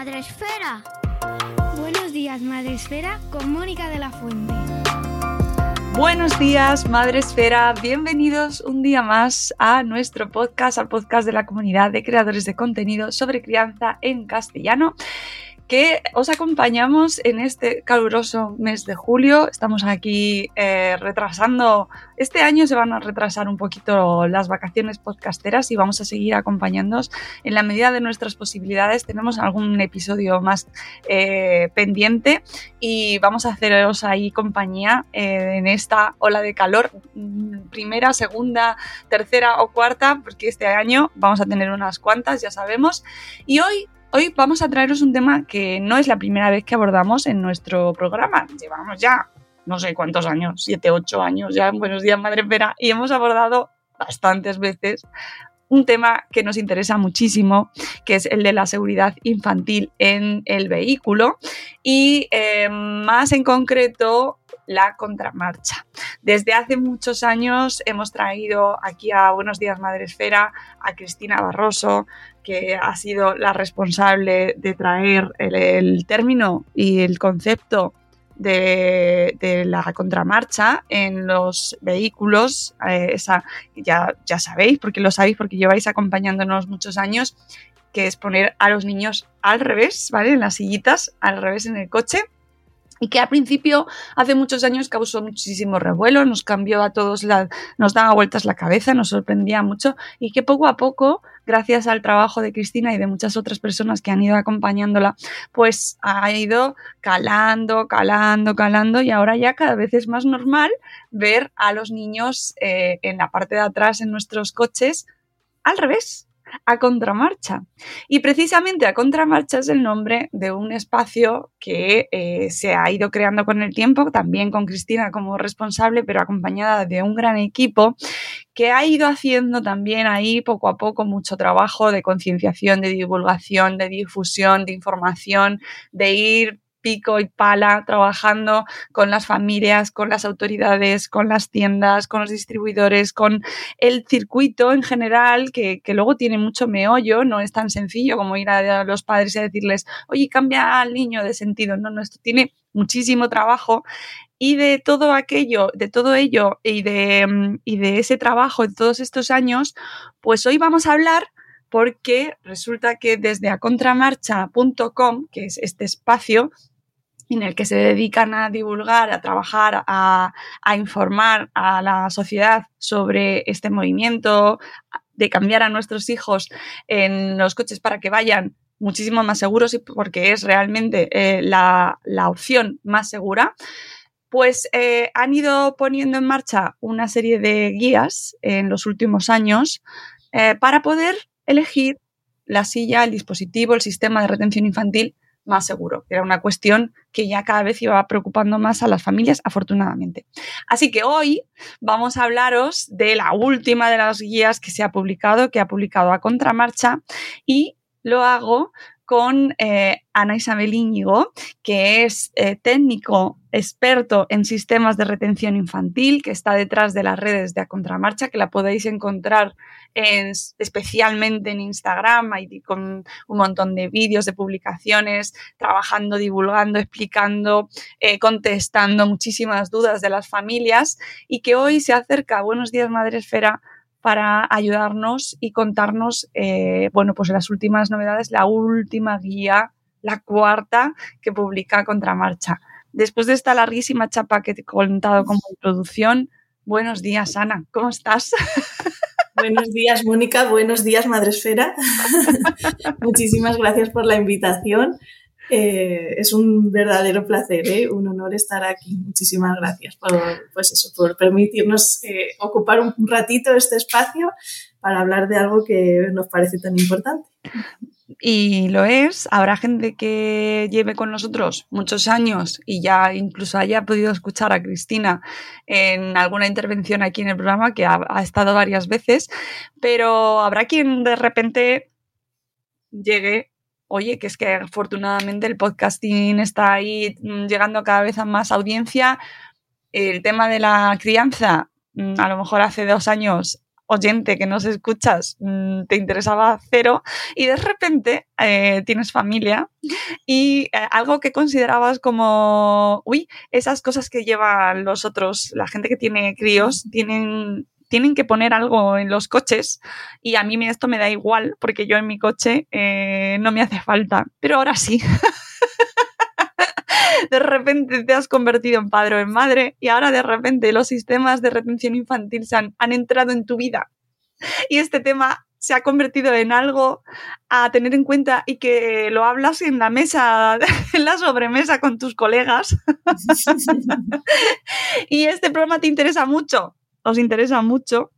Días, Madre Esfera. Buenos días, Madre Esfera, con Mónica de la Fuente. Buenos días, Madre Esfera. Bienvenidos un día más a nuestro podcast, al podcast de la comunidad de creadores de contenido sobre crianza en castellano que os acompañamos en este caluroso mes de julio. Estamos aquí eh, retrasando, este año se van a retrasar un poquito las vacaciones podcasteras y vamos a seguir acompañándoos en la medida de nuestras posibilidades. Tenemos algún episodio más eh, pendiente y vamos a haceros ahí compañía eh, en esta ola de calor, primera, segunda, tercera o cuarta, porque este año vamos a tener unas cuantas, ya sabemos. Y hoy Hoy vamos a traeros un tema que no es la primera vez que abordamos en nuestro programa. Llevamos ya no sé cuántos años, siete, ocho años ya en Buenos Días Madre Pera y hemos abordado bastantes veces un tema que nos interesa muchísimo, que es el de la seguridad infantil en el vehículo y eh, más en concreto la contramarcha. Desde hace muchos años hemos traído aquí a Buenos Días Madre Esfera a Cristina Barroso, que ha sido la responsable de traer el, término y el concepto de, la contramarcha en los vehículos. Eh, esa, ya, ya sabéis, porque lo sabéis, porque lleváis acompañándonos muchos años, que es poner a los niños al revés, ¿vale? En las sillitas, al revés en el coche y que al principio, hace muchos años, causó muchísimo revuelo, nos cambió a todos, nos daba vueltas la cabeza, nos sorprendía mucho y que poco a poco, gracias al trabajo de Cristina y de muchas otras personas que han ido acompañándola, pues ha ido calando, calando, calando y ahora ya cada vez es más normal ver a los niños eh, en la parte de atrás en nuestros coches al revés, a contramarcha. Y precisamente a contramarcha es el nombre de un espacio que eh, se ha ido creando con el tiempo, también con Cristina como responsable, pero acompañada de un gran equipo que ha ido haciendo también ahí poco a poco mucho trabajo de concienciación, de divulgación, de difusión, de información, de ir pico y pala trabajando con las familias, con las autoridades, con las tiendas, con los distribuidores, con el circuito en general, que, luego tiene mucho meollo, no es tan sencillo como ir a los padres y decirles, oye, cambia al niño de sentido. No, no, esto tiene muchísimo trabajo y de todo aquello, de todo ello y de, mm, y de ese trabajo de todos estos años, pues hoy vamos a hablar porque resulta que desde acontramarcha.com, que es este espacio en el que se dedican a divulgar, a trabajar, a, informar a la sociedad sobre este movimiento, de cambiar a nuestros hijos en los coches para que vayan muchísimo más seguros y porque es realmente eh, la, opción más segura, pues eh, han ido poniendo en marcha una serie de guías en los últimos años eh, para poder elegir la silla, el dispositivo, el sistema de retención infantil más seguro. Era una cuestión que ya cada vez iba preocupando más a las familias, afortunadamente. Así que hoy vamos a hablaros de la última de las guías que se ha publicado, que ha publicado a contramarcha, y lo hago con eh, Ana Isabel Íñigo, que es eh, técnico experto en sistemas de retención infantil, que está detrás de las redes de A Contramarcha, que la podéis encontrar especialmente en Instagram, ahí con un montón de vídeos, de publicaciones, trabajando, divulgando, explicando, eh, contestando muchísimas dudas de las familias y que hoy se acerca, buenos días Madre Esfera, para ayudarnos y contarnos, eh, bueno, pues las últimas novedades, la última guía, la cuarta que publica Contramarcha. Después de esta larguísima chapa que te he contado como introducción, buenos días, Ana, ¿cómo estás? Buenos días, Mónica. Buenos días, Madresfera. Muchísimas gracias por la invitación. Eh, es un verdadero placer, ¿eh? un honor estar aquí. Muchísimas gracias por, pues eso, por permitirnos eh, ocupar un ratito este espacio para hablar de algo que nos parece tan importante. Y lo es, habrá gente que lleve con nosotros muchos años y ya incluso haya podido escuchar a Cristina en alguna intervención aquí en el programa, que ha, ha estado varias veces, pero habrá quien de repente llegue oye, que es que afortunadamente el podcasting está ahí mm, llegando cada vez a más audiencia. El tema de la crianza, mm, a lo mejor hace dos años, oyente que nos escuchas, mm, te interesaba cero y de repente eh, tienes familia y eh, algo que considerabas como, uy, esas cosas que llevan los otros, la gente que tiene críos, tienen tienen que poner algo en los coches y a mí esto me da igual porque yo en mi coche eh, no me hace falta, pero ahora sí. de repente te has convertido en padre o en madre y ahora de repente los sistemas de retención infantil se han, han entrado en tu vida. Y este tema se ha convertido en algo a tener en cuenta y que lo hablas en la mesa, en la sobremesa con tus colegas. y este programa te interesa mucho os interesa mucho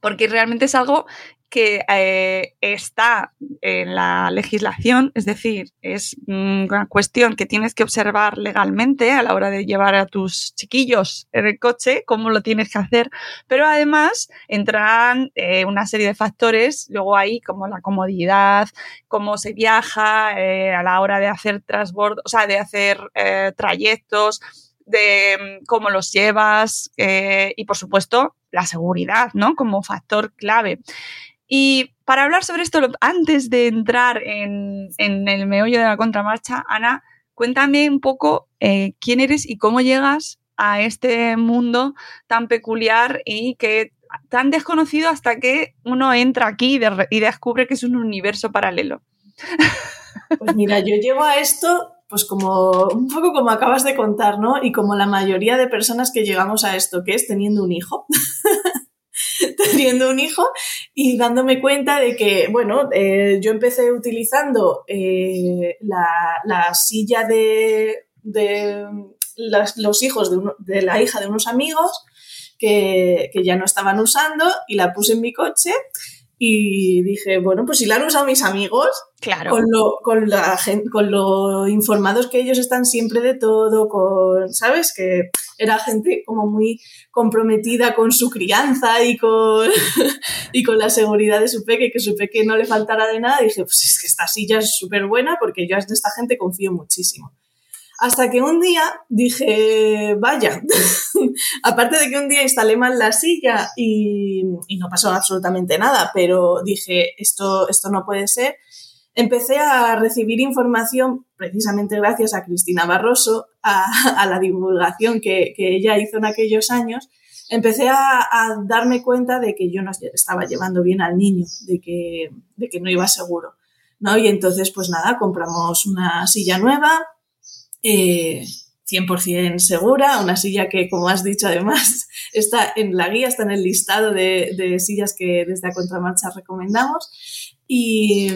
porque realmente es algo que eh, está en la legislación, es decir, es una cuestión que tienes que observar legalmente a la hora de llevar a tus chiquillos en el coche, cómo lo tienes que hacer, pero además entran eh, una serie de factores, luego ahí como la comodidad, cómo se viaja eh, a la hora de hacer transbordo, o sea, de hacer trayectos, de mm, cómo los llevas eh, y, por supuesto, la seguridad, ¿no? Como factor clave. Y para hablar sobre esto, antes de entrar en, el meollo de la contramarcha, Ana, cuéntame un poco eh, quién eres y cómo llegas a este mundo tan peculiar y que tan desconocido hasta que uno entra aquí y descubre que es un universo paralelo. Pues mira, yo llego a esto pues como un poco como acabas de contar, ¿no? Y como la mayoría de personas que llegamos a esto, que es teniendo un hijo. teniendo un hijo y dándome cuenta de que, bueno, eh, yo empecé utilizando eh, la, silla de, los hijos de, la hija de unos amigos que, que ya no estaban usando y la puse en mi coche y dije, bueno, pues si la han usado mis amigos, claro. con, lo, con, la, con lo informados que ellos están siempre de todo, con, ¿sabes? Que era gente como muy comprometida con su crianza y con, y con la seguridad de su peque, que su peque no le faltara de nada. Y dije, pues es que esta silla es súper buena porque yo a esta gente confío muchísimo. Hasta que un día dije, vaya, aparte de que un día instalé mal la silla y, no pasó absolutamente nada, pero dije, esto, esto no puede ser, empecé a recibir información, precisamente gracias a Cristina Barroso, a, la divulgación que, ella hizo en aquellos años, empecé a, darme cuenta de que yo no estaba llevando bien al niño, de que, de que no iba seguro. ¿no? Y entonces, pues nada, compramos una silla nueva, eh, 100% segura, una silla que, como has dicho, además está en la guía, está en el listado de, sillas que desde a contramarcha recomendamos. Y,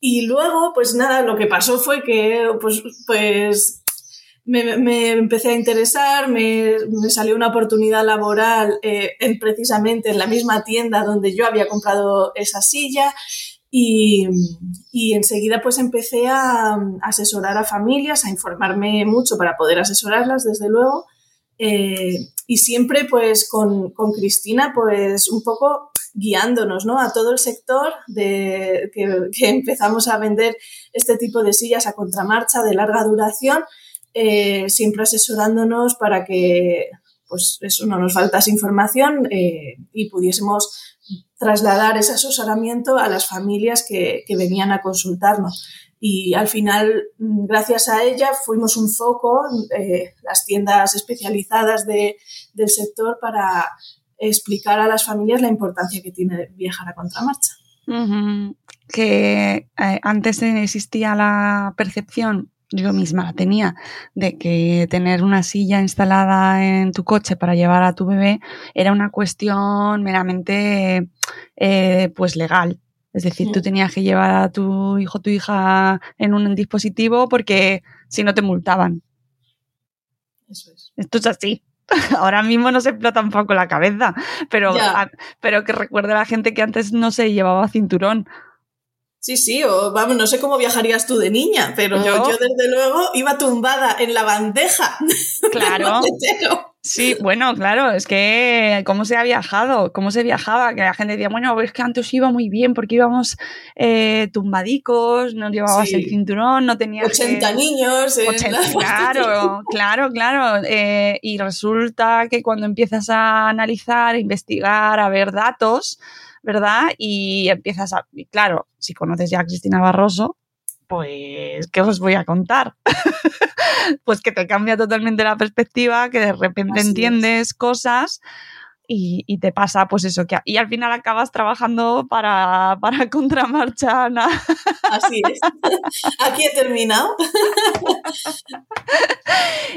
y luego, pues nada, lo que pasó fue que, pues, pues me, empecé a interesar, me, salió una oportunidad laboral eh, en, precisamente en la misma tienda donde yo había comprado esa silla y, enseguida pues empecé a, asesorar a familias, a informarme mucho para poder asesorarlas, desde luego. Eh, y siempre pues con, Cristina pues un poco guiándonos ¿no? a todo el sector de, que, empezamos a vender este tipo de sillas a contramarcha de larga duración, eh, siempre asesorándonos para que pues no nos faltase información eh, y pudiésemos trasladar ese asesoramiento a las familias que, venían a consultarnos y al final, gracias a ella, fuimos un foco, eh, las tiendas especializadas de, del sector, para explicar a las familias la importancia que tiene viajar a contramarcha. Que eh, antes existía la percepción, yo misma la tenía, de que tener una silla instalada en tu coche para llevar a tu bebé era una cuestión meramente eh, pues legal, es decir, tú tenías que llevar a tu hijo o tu hija en un dispositivo porque si no te multaban. Eso es. Esto es así. Ahora mismo no se explota un poco la cabeza, pero, pero que recuerde a la gente que antes no se llevaba cinturón. Sí, sí, o vamos, no sé cómo viajarías tú de niña, pero yo, desde luego iba tumbada en la bandeja. Claro. Sí, bueno, claro, es que cómo se ha viajado, cómo se viajaba, que la gente decía, bueno, es que antes iba muy bien porque íbamos eh, tumbadicos, no llevabas el cinturón, no tenías... 80 niños. claro, claro, claro. Eh, y resulta que cuando empiezas a analizar, a investigar, a ver datos, ¿verdad? Y empiezas a... claro, si conoces ya a Cristina Barroso, pues, ¿qué os voy a contar? pues que te cambia totalmente la perspectiva, que de repente entiendes cosas y, te pasa pues eso, que y al final acabas trabajando para, para Contramarcha, Ana. Así es. Aquí he terminado.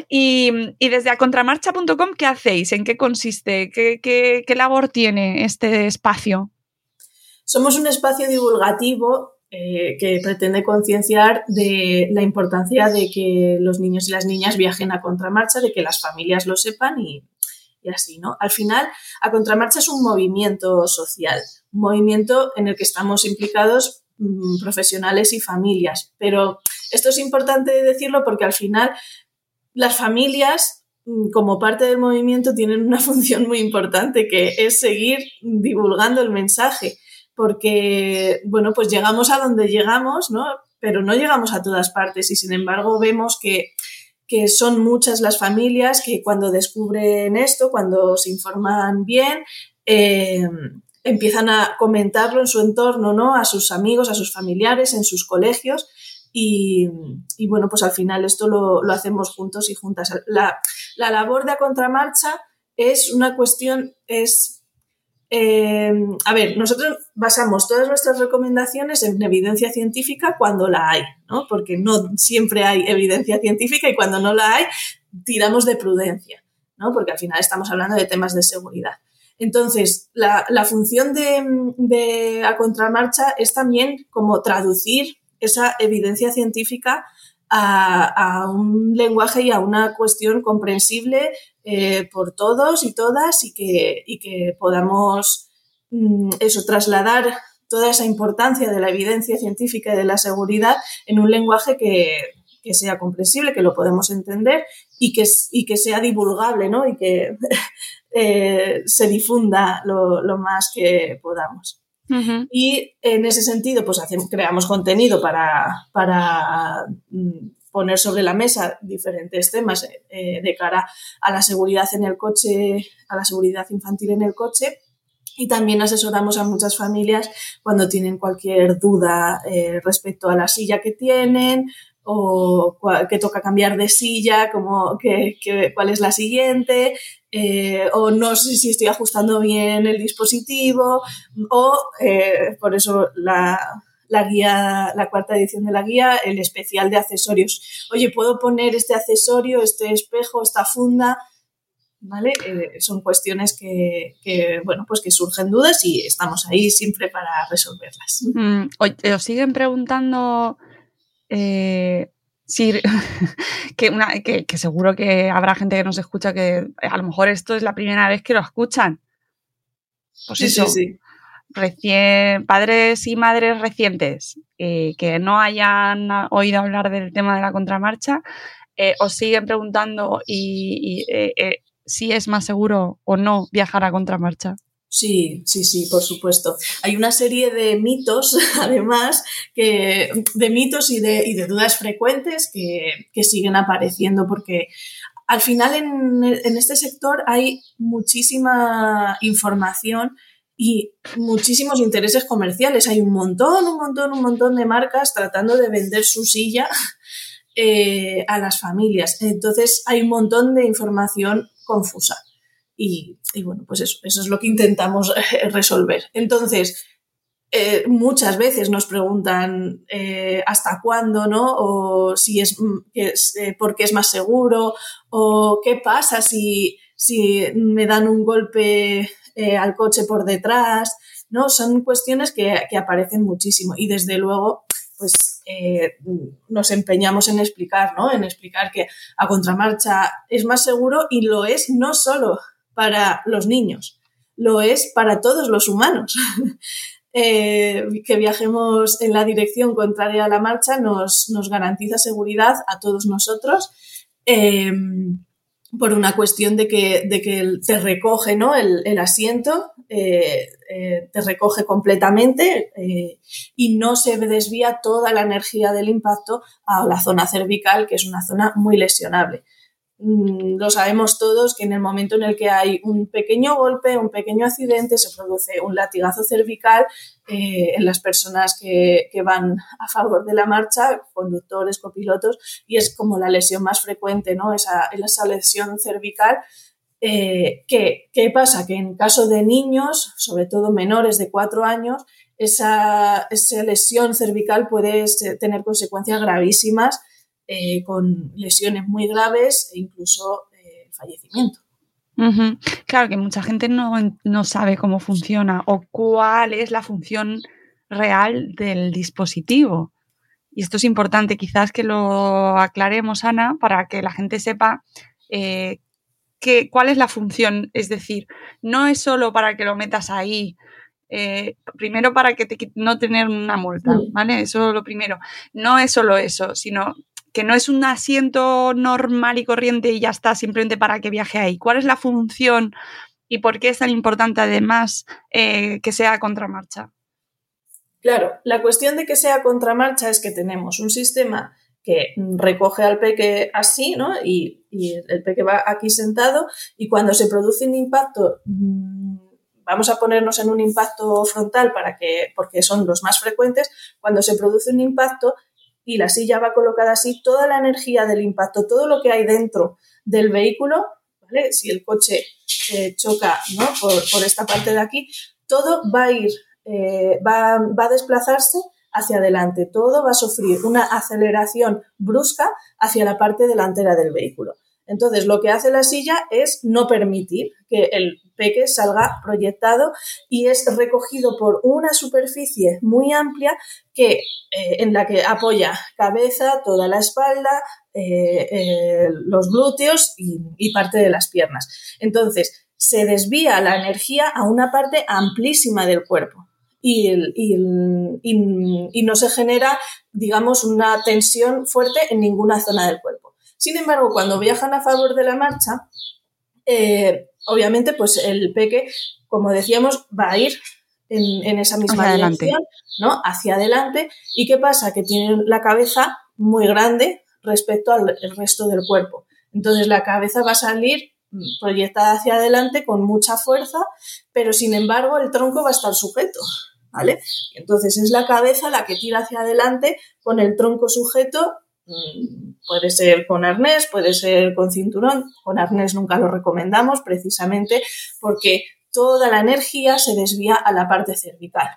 y, desde a contramarcha.com, ¿qué hacéis? ¿En qué consiste? ¿Qué, qué labor tiene este espacio? Somos un espacio divulgativo eh, que pretende concienciar de la importancia de que los niños y las niñas viajen a contramarcha, de que las familias lo sepan y, así, ¿no? Al final, a contramarcha es un movimiento social, un movimiento en el que estamos implicados mm, profesionales y familias. Pero esto es importante decirlo porque al final las familias mm, como parte del movimiento tienen una función muy importante que es seguir divulgando el mensaje porque, bueno, pues llegamos a donde llegamos, ¿no? Pero no llegamos a todas partes y sin embargo vemos que, son muchas las familias que cuando descubren esto, cuando se informan bien, eh, empiezan a comentarlo en su entorno, ¿no? A sus amigos, a sus familiares, en sus colegios. Y, bueno, pues al final esto lo, hacemos juntos y juntas. La, la labor de a contramarcha es una cuestión, es eh, a ver, nosotros basamos todas nuestras recomendaciones en evidencia científica cuando la hay, ¿no? Porque no siempre hay evidencia científica y cuando no la hay, tiramos de prudencia, ¿no? Porque al final estamos hablando de temas de seguridad. Entonces, la, función de, de a contramarcha es también como traducir esa evidencia científica a, un lenguaje y a una cuestión comprensible eh, por todos y todas y que, que podamos mm, eso, trasladar toda esa importancia de la evidencia científica y de la seguridad en un lenguaje que, sea comprensible, que lo podemos entender y que, y que sea divulgable ¿no? y que eh, se difunda lo más que podamos. Y en ese sentido, pues hacemos, creamos contenido para, para mm, poner sobre la mesa diferentes temas eh, de cara a la seguridad en el coche, a la seguridad infantil en el coche. Y también asesoramos a muchas familias cuando tienen cualquier duda eh, respecto a la silla que tienen o que toca cambiar de silla, como que, cuál es la siguiente, eh, o no sé si estoy ajustando bien el dispositivo, o eh, por eso la, guía, la cuarta edición de la guía, el especial de accesorios. Oye, ¿puedo poner este accesorio, este espejo, esta funda? ¿Vale? Eh, son cuestiones que, bueno, pues que surgen dudas y estamos ahí siempre para resolverlas. Mm, os siguen preguntando eh, sí, que, una, que, seguro que habrá gente que nos escucha que a lo mejor esto es la primera vez que lo escuchan. Pues eso, Recién, padres y madres recientes eh, que no hayan oído hablar del tema de la contramarcha, eh, os siguen preguntando y, si es más seguro o no viajar a contramarcha. Sí, sí, sí, por supuesto. Hay una serie de mitos, además, que, de mitos y de, y de dudas frecuentes que, que, siguen apareciendo, porque al final en, en, este sector hay muchísima información y muchísimos intereses comerciales. Hay un montón, un montón, un montón de marcas tratando de vender su silla eh, a las familias. Entonces hay un montón de información confusa. Y, bueno, pues eso, eso, es lo que intentamos eh, resolver. Entonces, eh, muchas veces nos preguntan hasta cuándo, ¿no? O si es, mm, es porque es más seguro, o qué pasa si, si me dan un golpe al coche por detrás, ¿no? Son cuestiones que, que aparecen muchísimo y desde luego, pues nos empeñamos en explicar, ¿no? En explicar que a contramarcha es más seguro y lo es no solo para los niños, lo es para todos los humanos. Eh, que viajemos en la dirección contraria a la marcha nos, nos garantiza seguridad a todos nosotros. Eh, por una cuestión de que, de que te recoge ¿no? el, el asiento, eh, te recoge completamente y no se desvía toda la energía del impacto a la zona cervical, que es una zona muy lesionable. Mm, lo sabemos todos que en el momento en el que hay un pequeño golpe, un pequeño accidente, se produce un latigazo cervical eh, en las personas que, van a favor de la marcha, conductores, copilotos, y es como la lesión más frecuente, ¿no? Esa, esa lesión cervical. Eh, ¿qué, pasa? Que en caso de niños, sobre todo menores de cuatro años, esa, esa lesión cervical puede tener consecuencias gravísimas eh, con lesiones muy graves e incluso eh, fallecimiento. Claro que mucha gente no, sabe cómo funciona o cuál es la función real del dispositivo. Y esto es importante, quizás que lo aclaremos, Ana, para que la gente sepa eh, cuál es la función. Es decir, no es solo para que lo metas ahí, primero para que te, no tener una multa. ¿vale? Eso es lo primero. No es solo eso, sino que no es un asiento normal y corriente y ya está, simplemente para que viaje ahí. ¿Cuál es la función y por qué es tan importante además eh, que sea contramarcha? Claro, la cuestión de que sea contramarcha es que tenemos un sistema que recoge al peque así, ¿no? Y, el peque va aquí sentado y cuando se produce un impacto, mm, vamos a ponernos en un impacto frontal para que, porque son los más frecuentes, cuando se produce un impacto, y la silla va colocada así, toda la energía del impacto, todo lo que hay dentro del vehículo, ¿vale? Si el coche eh, choca ¿no? por, esta parte de aquí, todo va a ir, eh, va, va a desplazarse hacia adelante, todo va a sufrir una aceleración brusca hacia la parte delantera del vehículo. Entonces, lo que hace la silla es no permitir que el peque salga proyectado y es recogido por una superficie muy amplia que, eh, en la que apoya cabeza, toda la espalda, eh, eh, los glúteos y, parte de las piernas. Entonces, se desvía la energía a una parte amplísima del cuerpo. Y, y, no se genera, digamos, una tensión fuerte en ninguna zona del cuerpo. Sin embargo, cuando viajan a favor de la marcha, eh, obviamente, pues el peque, como decíamos, va a ir en, esa misma dirección, ¿no? Hacia adelante. ¿Y qué pasa? Que tiene la cabeza muy grande respecto al resto del cuerpo. Entonces la cabeza va a salir proyectada hacia adelante con mucha fuerza, pero sin embargo el tronco va a estar sujeto. ¿Vale? Entonces es la cabeza la que tira hacia adelante con el tronco sujeto puede ser con arnés, puede ser con cinturón. Con arnés nunca lo recomendamos precisamente porque toda la energía se desvía a la parte cervical.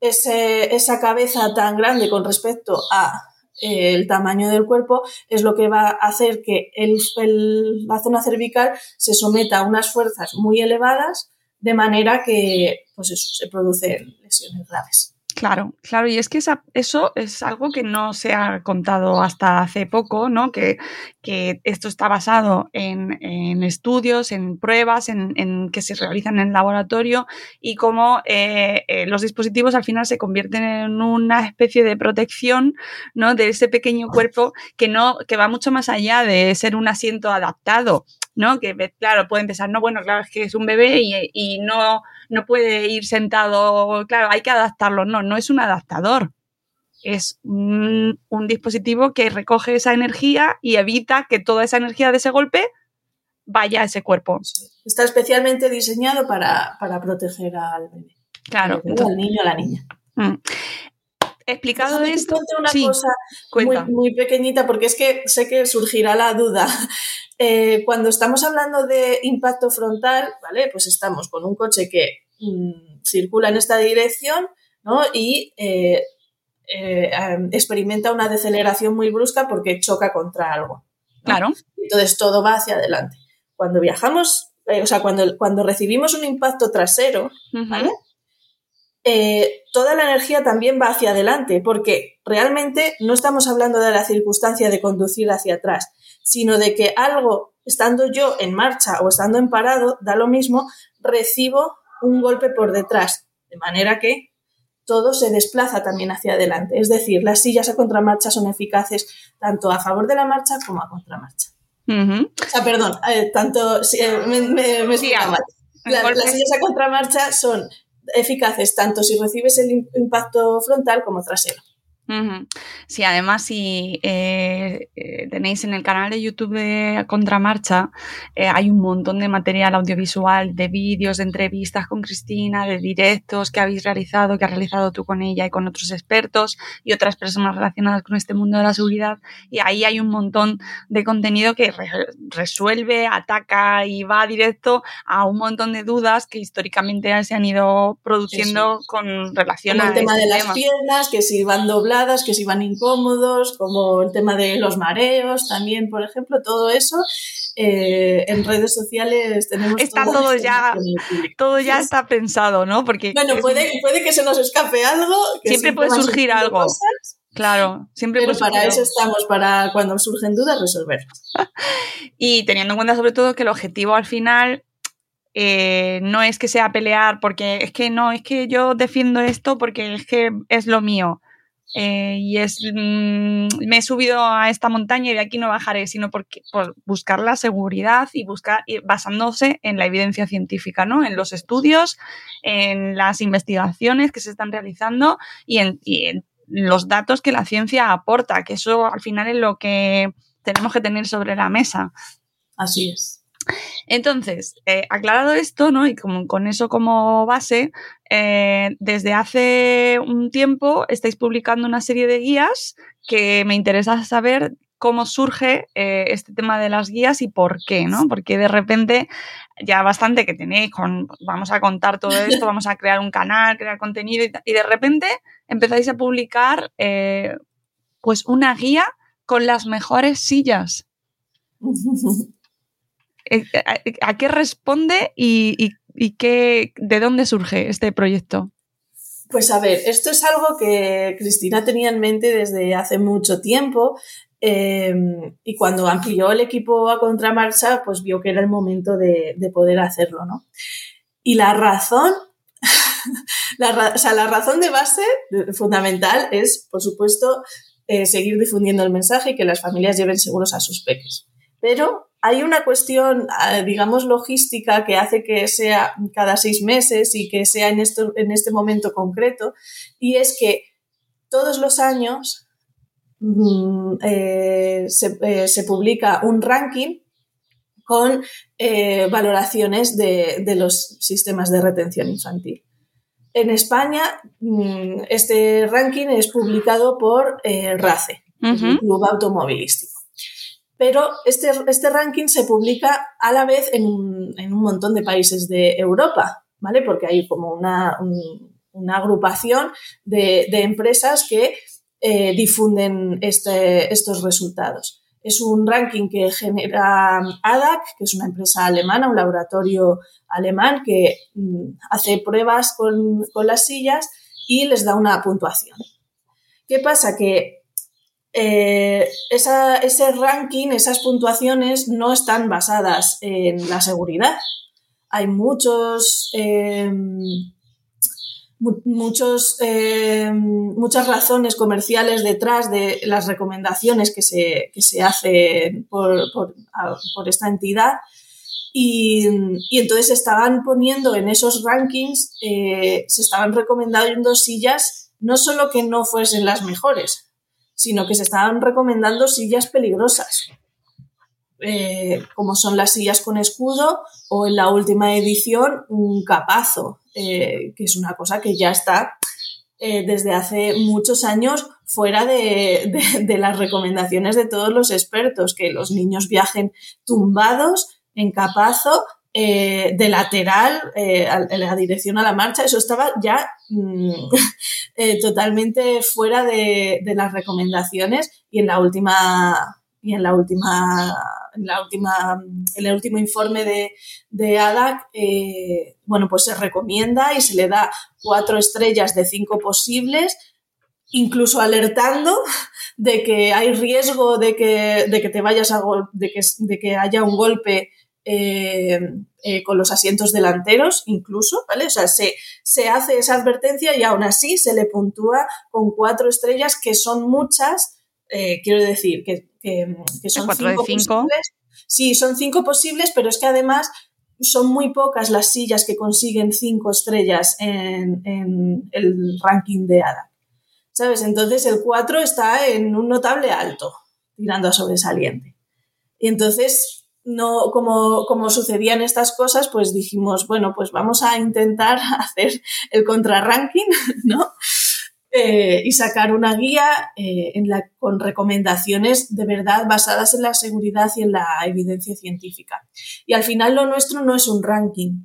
esa cabeza tan grande con respecto a eh, el tamaño del cuerpo es lo que va a hacer que la zona cervical se someta a unas fuerzas muy elevadas de manera que pues se producen lesiones graves. Claro, claro, y es que eso es algo que no se ha contado hasta hace poco, ¿no? Que, esto está basado en, estudios, en pruebas, en, que se realizan en el laboratorio y cómo eh, eh, los dispositivos al final se convierten en una especie de protección, ¿no? De ese pequeño cuerpo que no, que va mucho más allá de ser un asiento adaptado ¿no? Que, claro, pueden pensar, no, bueno, claro, es que es un bebé y, no, no puede ir sentado, claro, hay que adaptarlo. No, no es un adaptador. Es un, dispositivo que recoge esa energía y evita que toda esa energía de ese golpe vaya a ese cuerpo. Está especialmente diseñado para, proteger al bebé. Claro. al niño o la niña. Explicado esto. una cosa muy, pequeñita, porque es que sé que surgirá la duda. Eh, cuando estamos hablando de impacto frontal, ¿vale? Pues estamos con un coche que mm, circula en esta dirección, ¿no? Y eh, eh, em, experimenta una deceleración muy brusca porque choca contra algo. Claro. Entonces todo va hacia adelante. Cuando viajamos, o sea, cuando, cuando recibimos un impacto trasero, ¿vale? Eh, toda la energía también va hacia adelante, porque realmente no estamos hablando de la circunstancia de conducir hacia atrás, sino de que algo, estando yo en marcha o estando en parado, da lo mismo, recibo un golpe por detrás, de manera que todo se desplaza también hacia adelante. Es decir, las sillas a contramarcha son eficaces tanto a favor de la marcha como a contramarcha. O sea, perdón, eh, tanto eh, me, me, me las sillas a contramarcha son eficaces tanto si recibes el impacto frontal como trasero. Sí, además si eh, eh, tenéis en el canal de YouTube de Contramarcha, eh, hay un montón de material audiovisual, de vídeos, de entrevistas con Cristina, de directos que habéis realizado, que has realizado tú con ella y con otros expertos y otras personas relacionadas con este mundo de la seguridad. Y ahí hay un montón de contenido que resuelve, ataca y va directo a un montón de dudas que históricamente se han ido produciendo con relación al tema de las piernas, que si van dobladas que si van incómodos, como el tema de los mareos también, por ejemplo, todo eso. Eh, en redes sociales tenemos está todo, ya todo ya está pensado no porque bueno puede, puede que se nos escape algo siempre puede surgir algo Claro, siempre Pero para eso estamos, para cuando surgen dudas resolver. y teniendo en cuenta sobre todo que el objetivo al final eh, no es que sea pelear porque es que no, es que yo defiendo esto porque es que es lo mío. Eh, y es, mm, me he subido a esta montaña y de aquí no bajaré, sino porque, por buscar la seguridad y buscar, basándose en la evidencia científica, ¿no? En los estudios, en las investigaciones que se están realizando y en, y en los datos que la ciencia aporta, que eso al final es lo que tenemos que tener sobre la mesa. Así es. Entonces, eh, aclarado esto, ¿no? Y con eso como base, eh, desde hace un tiempo estáis publicando una serie de guías que me interesa saber cómo surge eh, este tema de las guías y por qué, ¿no? Porque de repente ya bastante que tenéis con, vamos a contar todo esto, vamos a crear un canal, crear contenido y, y de repente empezáis a publicar pues una guía con las mejores sillas. Eh, ¿A qué responde y, qué, de dónde surge este proyecto? Pues a ver, esto es algo que Cristina tenía en mente desde hace mucho tiempo em, y cuando amplió el equipo a contramarcha, pues vio que era el momento de, poder hacerlo, ¿no? Y la razón, o sea, la razón de base fundamental es, por supuesto, eh, seguir difundiendo el mensaje y que las familias lleven seguros a sus peques. Pero hay una cuestión, ah, digamos, logística que hace que sea cada seis meses y que sea en, esto, en este momento concreto, y es que todos los años mm, eh, eh, se, publica un ranking con eh, valoraciones de, los sistemas de retención infantil. En España, mm, este ranking es publicado por RACE, el Club Automovilístico pero este, este ranking se publica a la vez en un, montón de países de Europa, ¿vale? Porque hay como una, agrupación de, empresas que eh, difunden este, estos resultados. Es un ranking que genera ADAC, que es una empresa alemana, un laboratorio alemán que mm, hace pruebas con, con las sillas y les da una puntuación. ¿Qué pasa? Que eh, ese ranking, esas puntuaciones no están basadas en la seguridad. Hay muchos, em, muchos, eh, muchas razones comerciales detrás de las recomendaciones que se, que se hacen por, por, esta entidad. Y, y, entonces estaban poniendo en esos rankings, eh, se estaban recomendando sillas no solo que no fuesen las mejores, sino que se estaban recomendando sillas peligrosas, eh, como son las sillas con escudo o en la última edición un capazo, eh, que es una cosa que ya está eh, desde hace muchos años fuera de, de, las recomendaciones de todos los expertos, que los niños viajen tumbados en capazo eh, de lateral eh, en la dirección a la marcha, eso estaba ya mm, eh, totalmente fuera de, de, las recomendaciones y en la última y en la última en la última en el último informe de, de ADAC eh, bueno pues se recomienda y se le da cuatro estrellas de cinco posibles incluso alertando de que hay riesgo de que, de que te vayas a de que, de que haya un golpe eh, eh, con los asientos delanteros incluso, ¿vale? O sea, se, se hace esa advertencia y aún así se le puntúa con cuatro estrellas que son muchas, eh, quiero decir, que, que, que son cinco posibles. Sí, son cinco posibles, pero es que además son muy pocas las sillas que consiguen cinco estrellas en, en el ranking de ADA. ¿Sabes? Entonces el 4 está en un notable alto, tirando a sobresaliente. Y entonces no, como, como sucedían estas cosas, pues dijimos, bueno, pues vamos a intentar hacer el contrarranking, ¿no? Eh, y sacar una guía eh, en la, con recomendaciones de verdad basadas en la seguridad y en la evidencia científica. Y al final lo nuestro no es un ranking,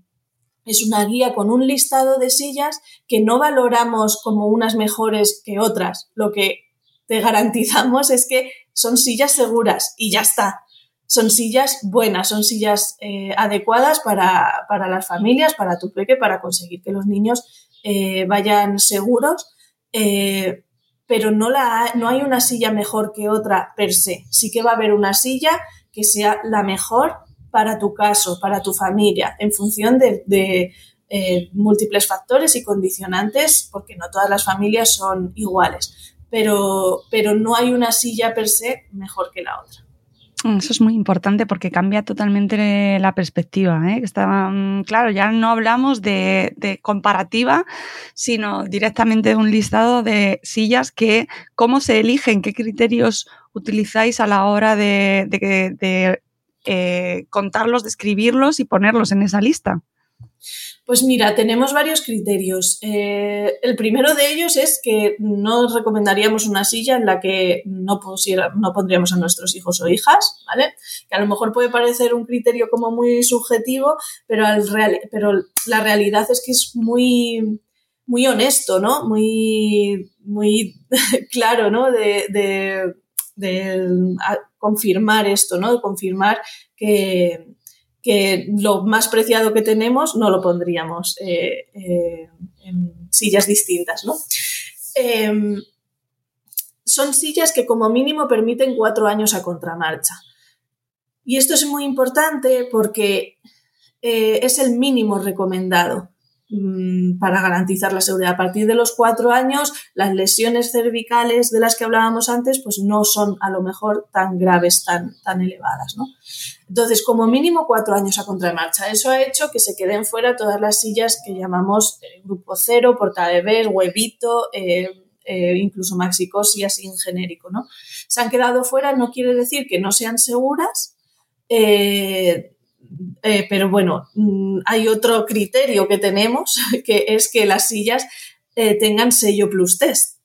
es una guía con un listado de sillas que no valoramos como unas mejores que otras. Lo que te garantizamos es que son sillas seguras y ya está son sillas buenas, son sillas eh, adecuadas para, para, las familias, para tu peque, para conseguir que los niños eh, vayan seguros, eh, pero no, la, no hay una silla mejor que otra per se. Sí que va a haber una silla que sea la mejor para tu caso, para tu familia, en función de, de múltiples factores y condicionantes, porque no todas las familias son iguales, pero, pero no hay una silla per se mejor que la otra. Eso es muy importante porque cambia totalmente la perspectiva. ¿eh? Está, mm, claro, ya no hablamos de, comparativa, sino directamente de un listado de sillas que, cómo se eligen, qué criterios utilizáis a la hora de eh, contarlos, describirlos y ponerlos en esa lista. Pues mira, tenemos varios criterios. Eh, el primero de ellos es que no recomendaríamos una silla en la que no, pondríamos a nuestros hijos o hijas, ¿vale? Que a lo mejor puede parecer un criterio como muy subjetivo, pero, la realidad es que es muy, muy honesto, ¿no? Muy, muy claro, ¿no? De, de, de confirmar esto, ¿no? De confirmar que, que lo más preciado que tenemos no lo pondríamos eh, eh, en sillas distintas, ¿no? Eh, son sillas que como mínimo permiten cuatro años a contramarcha. Y esto es muy importante porque eh, es el mínimo recomendado. Mm, para garantizar la seguridad. A partir de los cuatro años, las lesiones cervicales de las que hablábamos antes, pues no son a lo mejor tan graves, tan, tan elevadas, ¿no? Entonces, como mínimo cuatro años a contramarcha. Eso ha hecho que se queden fuera todas las sillas que llamamos eh, grupo cero, porta de ver, huevito, eh, eh, incluso maxicosi así en genérico, ¿no? Se han quedado fuera, no quiere decir que no sean seguras, eh, eh, pero bueno, mm, hay otro criterio que tenemos, que es que las sillas eh, tengan sello plus test.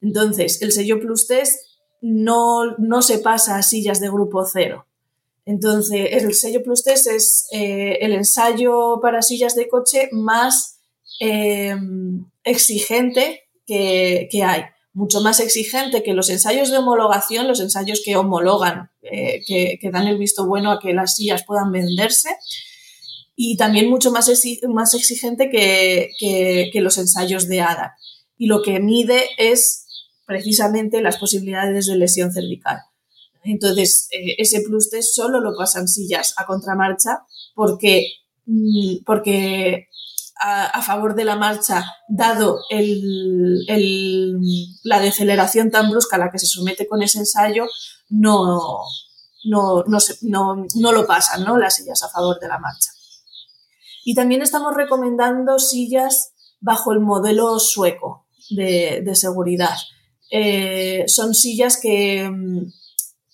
Entonces, el sello plus test no, no se pasa a sillas de grupo cero. Entonces, el sello plus test es eh, el ensayo para sillas de coche más exigente que, que hay mucho más exigente que los ensayos de homologación, los ensayos que homologan, eh, que, que, dan el visto bueno a que las sillas puedan venderse, y también mucho más, más exigente que, que, los ensayos de ADA. Y lo que mide es precisamente las posibilidades de lesión cervical. Entonces, eh, ese plus test solo lo pasan sillas a contramarcha porque, mm, porque a, favor de la marcha, dado el, la deceleración tan brusca a la que se somete con ese ensayo, no, no, no, no lo pasan, ¿no? Las sillas a favor de la marcha. Y también estamos recomendando sillas bajo el modelo sueco de, seguridad. Eh, son sillas que,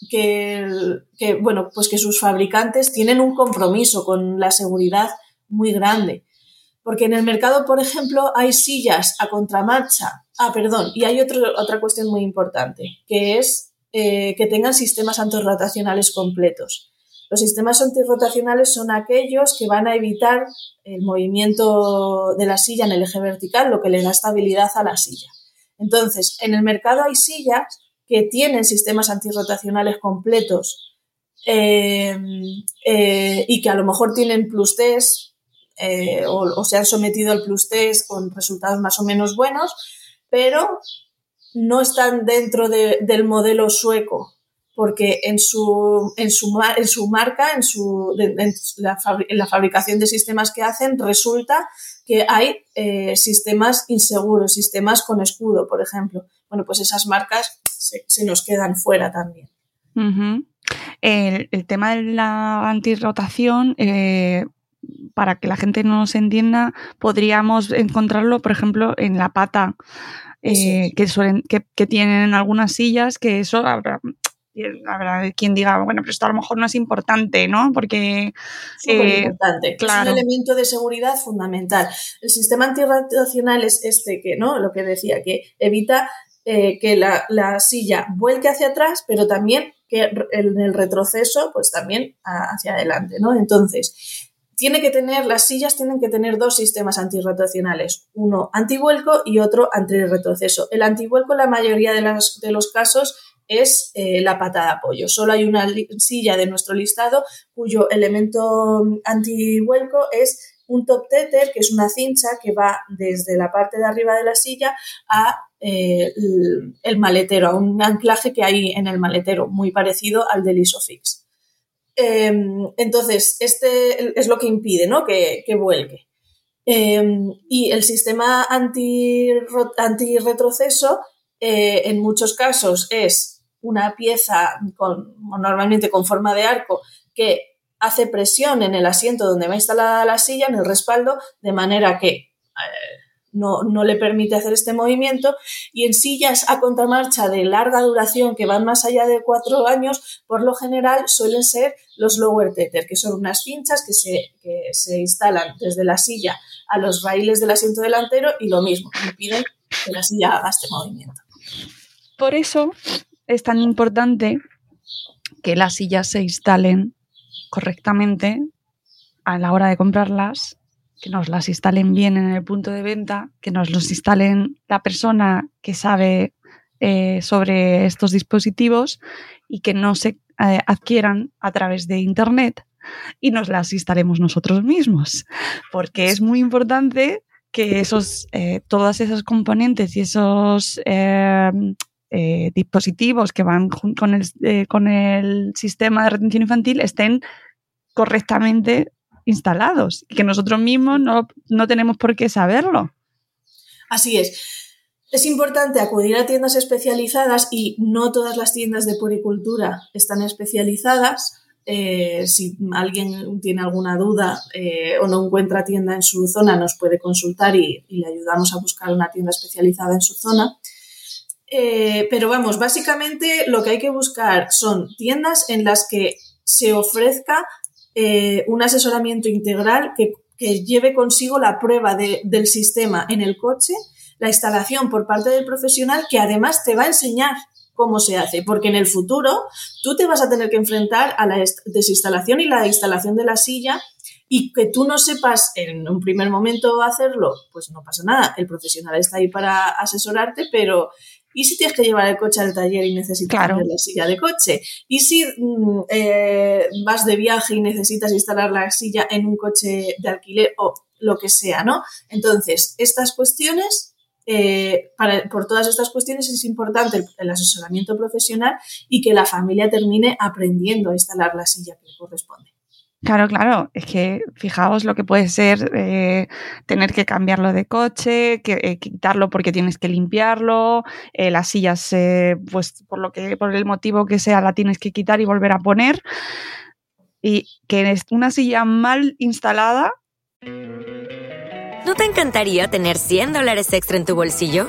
que, bueno, pues que sus fabricantes tienen un compromiso con la seguridad muy grande. Porque en el mercado, por ejemplo, hay sillas a contramarcha. Ah, perdón, y hay otra cuestión muy importante, que es eh, que tengan sistemas antirrotacionales completos. Los sistemas antirrotacionales son aquellos que van a evitar el movimiento de la silla en el eje vertical, lo que le da estabilidad a la silla. Entonces, en el mercado hay sillas que tienen sistemas antirrotacionales completos eh, eh, y que a lo mejor tienen plus test o, se han sometido al plus test con resultados más o menos buenos, pero no están dentro del modelo sueco, porque en su, en su, en su marca, en, su, en la, fabricación de sistemas que hacen, resulta que hay eh, sistemas inseguros, sistemas con escudo, por ejemplo. Bueno, pues esas marcas se, nos quedan fuera también. el, tema de la antirrotación, eh, para que la gente no se entienda, podríamos encontrarlo, por ejemplo, en la pata eh, que, suelen, que, que, tienen algunas sillas, que eso habrá, habrá quien diga, bueno, pero esto a lo mejor no es importante, ¿no? Porque... Eh, importante. Es un elemento de seguridad fundamental. El sistema antirrotacional es este que, ¿no? Lo que decía, que evita eh, que la, la, silla vuelque hacia atrás, pero también que en el retroceso, pues también hacia adelante, ¿no? Entonces, tiene que tener, las sillas tienen que tener dos sistemas antirrotacionales, uno antivuelco y otro antirretroceso. El antivuelco en la mayoría de, los casos es eh, la pata de apoyo. Solo hay una silla de nuestro listado cuyo elemento antivuelco es un top tether, que es una cincha que va desde la parte de arriba de la silla a eh, el, maletero, a un anclaje que hay en el maletero, muy parecido al del Isofix. Em, entonces, este es lo que impide ¿no? que, vuelque. Em, y el sistema anti-retroceso, eh, en muchos casos, es una pieza con, normalmente con forma de arco que hace presión en el asiento donde va instalada la silla, en el respaldo, de manera que eh, no, no, le permite hacer este movimiento. Y en sillas a contramarcha de larga duración que van más allá de cuatro años, por lo general suelen ser los lower tether, que son unas cinchas que se, que se instalan desde la silla a los raíles del asiento delantero y lo mismo, impiden que la silla haga este movimiento. Por eso es tan importante que las sillas se instalen correctamente a la hora de comprarlas que nos las instalen bien en el punto de venta, que nos los instalen la persona que sabe eh, sobre estos dispositivos y que no se eh, adquieran a través de Internet y nos las instalemos nosotros mismos, porque es muy importante que esos, eh, todas esas componentes y esos dispositivos que van con el, con el sistema de retención infantil estén correctamente instalados que nosotros mismos no, no tenemos por qué saberlo. Así es. Es importante acudir a tiendas especializadas y no todas las tiendas de puricultura están especializadas. Eh, si alguien tiene alguna duda eh, o no encuentra tienda en su zona, nos puede consultar y, le ayudamos a buscar una tienda especializada en su zona. Eh, pero vamos, básicamente lo que hay que buscar son tiendas en las que se ofrezca eh, un asesoramiento integral que, lleve consigo la prueba del sistema en el coche, la instalación por parte del profesional que además te va a enseñar cómo se hace, porque en el futuro tú te vas a tener que enfrentar a la desinstalación y la instalación de la silla y que tú no sepas en un primer momento hacerlo, pues no pasa nada, el profesional está ahí para asesorarte, pero ¿Y si tienes que llevar el coche al taller y necesitas la silla de coche? ¿Y si mm, eh, vas de viaje y necesitas instalar la silla en un coche de alquiler o lo que sea, ¿no? Entonces, estas cuestiones, eh, por todas estas cuestiones es importante el, asesoramiento profesional y que la familia termine aprendiendo a instalar la silla que le corresponde. Claro, claro, es que fijaos lo que puede ser eh, tener que cambiarlo de coche, que, eh, quitarlo porque tienes que limpiarlo, eh, las sillas, pues por lo que, por el motivo que sea, la tienes que quitar y volver a poner. Y que es una silla mal instalada. ¿No te encantaría tener 100 dólares extra en tu bolsillo?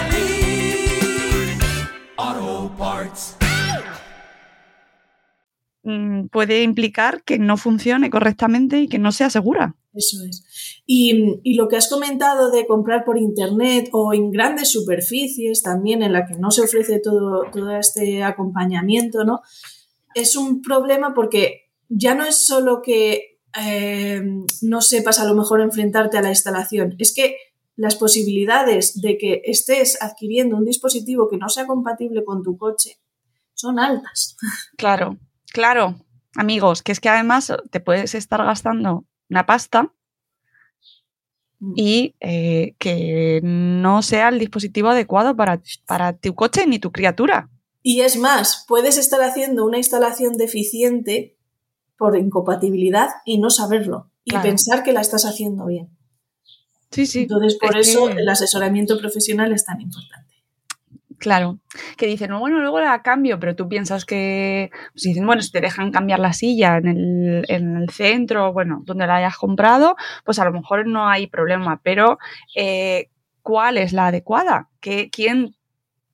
puede implicar que no funcione correctamente y que no sea segura. Eso es. Y, lo que has comentado de comprar por internet o en grandes superficies también en la que no se ofrece todo, todo este acompañamiento, ¿no? Es un problema porque ya no es solo que eh, no sepas a lo mejor enfrentarte a la instalación, es que las posibilidades de que estés adquiriendo un dispositivo que no sea compatible con tu coche son altas. Claro, Claro, amigos, que es que además te puedes estar gastando una pasta y eh, que no sea el dispositivo adecuado para, para tu coche ni tu criatura. Y es más, puedes estar haciendo una instalación deficiente por incompatibilidad y no saberlo y pensar que la estás haciendo bien. Sí, sí. Entonces, por eso el asesoramiento profesional es tan importante. Claro, que dicen, bueno, luego la cambio, pero tú piensas que, pues dicen, bueno, si te dejan cambiar la silla en el, en el centro, bueno, donde la hayas comprado, pues a lo mejor no hay problema, pero eh, ¿cuál es la adecuada? ¿Qué, ¿Quién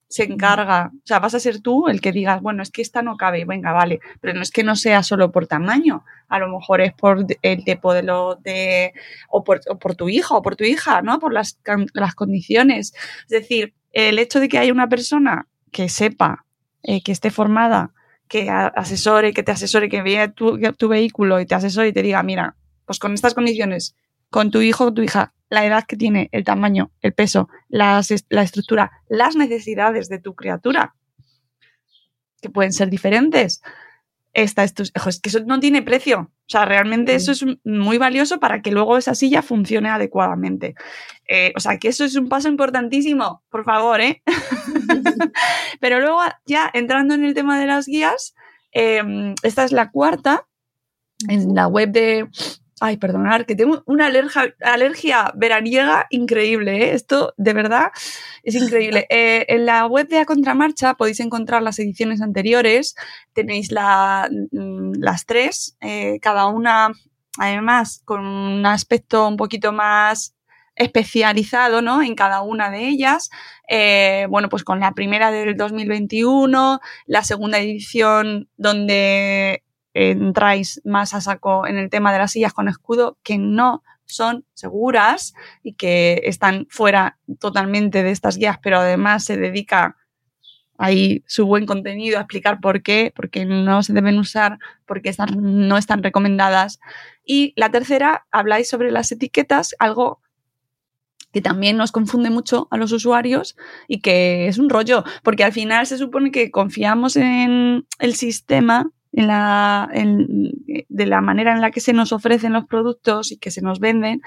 se encarga? O sea, vas a ser tú el que digas, bueno, es que esta no cabe, venga, vale, pero no es que no sea solo por tamaño, a lo mejor es por el tipo de lo de, o por, o por tu hijo o por tu hija, ¿no? Por las, las condiciones. Es decir, el hecho de que haya una persona que sepa, eh, que esté formada, que asesore, que te asesore, que vea tu, tu, vehículo y te asesore y te diga, mira, pues con estas condiciones, con tu hijo o tu hija, la edad que tiene, el tamaño, el peso, la estructura, las necesidades de tu criatura, que pueden ser diferentes, esta, esto, es que eso no tiene precio. O sea, realmente eso es muy valioso para que luego esa silla funcione adecuadamente. Eh, o sea, que eso es un paso importantísimo, por favor, ¿eh? Pero luego, ya entrando en el tema de las guías, em, esta es la cuarta en la web de Ay, perdonar, que tengo una alergia, alergia veraniega increíble. ¿eh? Esto de verdad es increíble. Eh, en la web de A Contramarcha podéis encontrar las ediciones anteriores. Tenéis mm, las tres, eh, cada una además con un aspecto un poquito más especializado ¿no? en cada una de ellas. Eh, bueno, pues con la primera del 2021, la segunda edición donde entráis más a saco en el tema de las sillas con escudo que no son seguras y que están fuera totalmente de estas guías, pero además se dedica ahí su buen contenido a explicar por qué, porque no se deben usar, porque están, no están recomendadas. Y la tercera, habláis sobre las etiquetas, algo que también nos confunde mucho a los usuarios y que es un rollo, porque al final se supone que confiamos en el sistema en la, de la manera en la que se nos ofrecen los productos y que se nos venden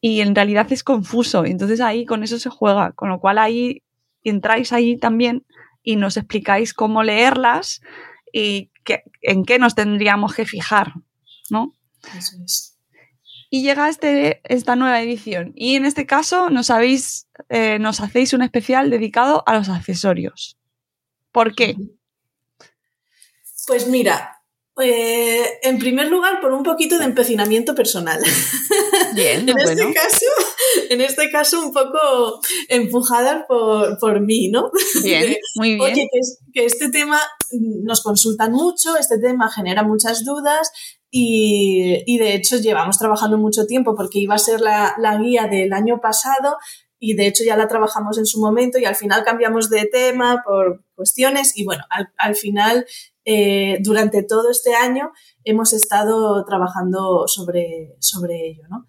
y en realidad es confuso. Entonces ahí con eso se juega, con lo cual ahí entráis ahí también y nos explicáis cómo leerlas y en qué nos tendríamos que fijar, ¿no? Eso es. Y llega este, esta nueva edición. Y en este caso nos, habéis, eh, nos hacéis un especial dedicado a los accesorios. ¿Por qué? Pues mira, eh, en primer lugar, por un poquito de empecinamiento personal. Bien, en este caso, en este caso un poco empujada por, por mí, ¿no? Bien, muy bien. Oye, que, que este tema nos consultan mucho, este tema genera muchas dudas y, y, de hecho llevamos trabajando mucho tiempo porque iba a ser la, la, guía del año pasado y de hecho ya la trabajamos en su momento y al final cambiamos de tema por cuestiones y bueno, al, al final eh, durante todo este año hemos estado trabajando sobre, sobre ello. ¿no?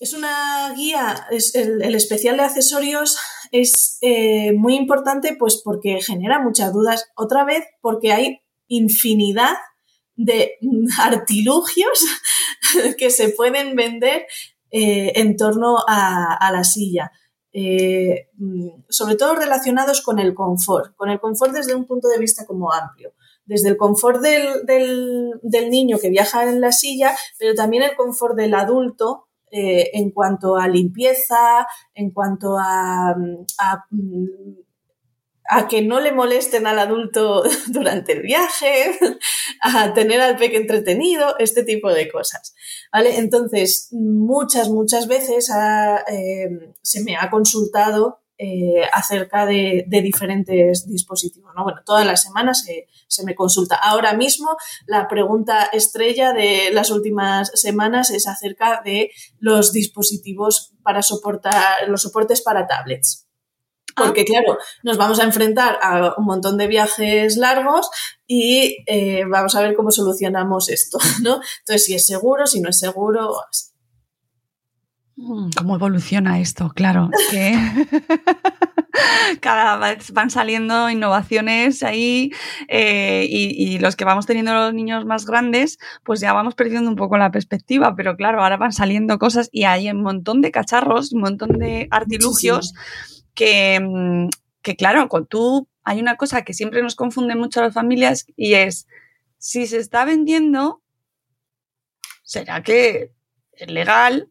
Es una guía, el, especial de accesorios es eh, muy importante pues porque genera muchas dudas, otra vez porque hay infinidad de artilugios que se pueden vender eh, en torno a, la silla. Eh, sobre todo relacionados con el confort, con el confort desde un punto de vista como amplio, desde el confort del, del, del niño que viaja en la silla, pero también el confort del adulto eh, en cuanto a limpieza, en cuanto a, a, que no le molesten al adulto durante el viaje, a tener al peque entretenido, este tipo de cosas. ¿vale? Entonces, muchas, muchas veces eh, se me ha consultado eh, acerca de, de, diferentes dispositivos. ¿no? Bueno, todas las semanas se, se, me consulta. Ahora mismo, la pregunta estrella de las últimas semanas es acerca de los dispositivos para soportar, los soportes para tablets. Porque, claro, nos vamos a enfrentar a un montón de viajes largos y eh, vamos a ver cómo solucionamos esto, ¿no? Entonces, si es seguro, si no es seguro, así. ¿Cómo evoluciona esto? Claro, que cada vez van saliendo innovaciones ahí eh, y, y, los que vamos teniendo los niños más grandes, pues ya vamos perdiendo un poco la perspectiva, pero claro, ahora van saliendo cosas y hay un montón de cacharros, un montón de artilugios sí. Que, que, claro, con tú hay una cosa que siempre nos confunde mucho a las familias y es, si se está vendiendo, ¿será que es legal?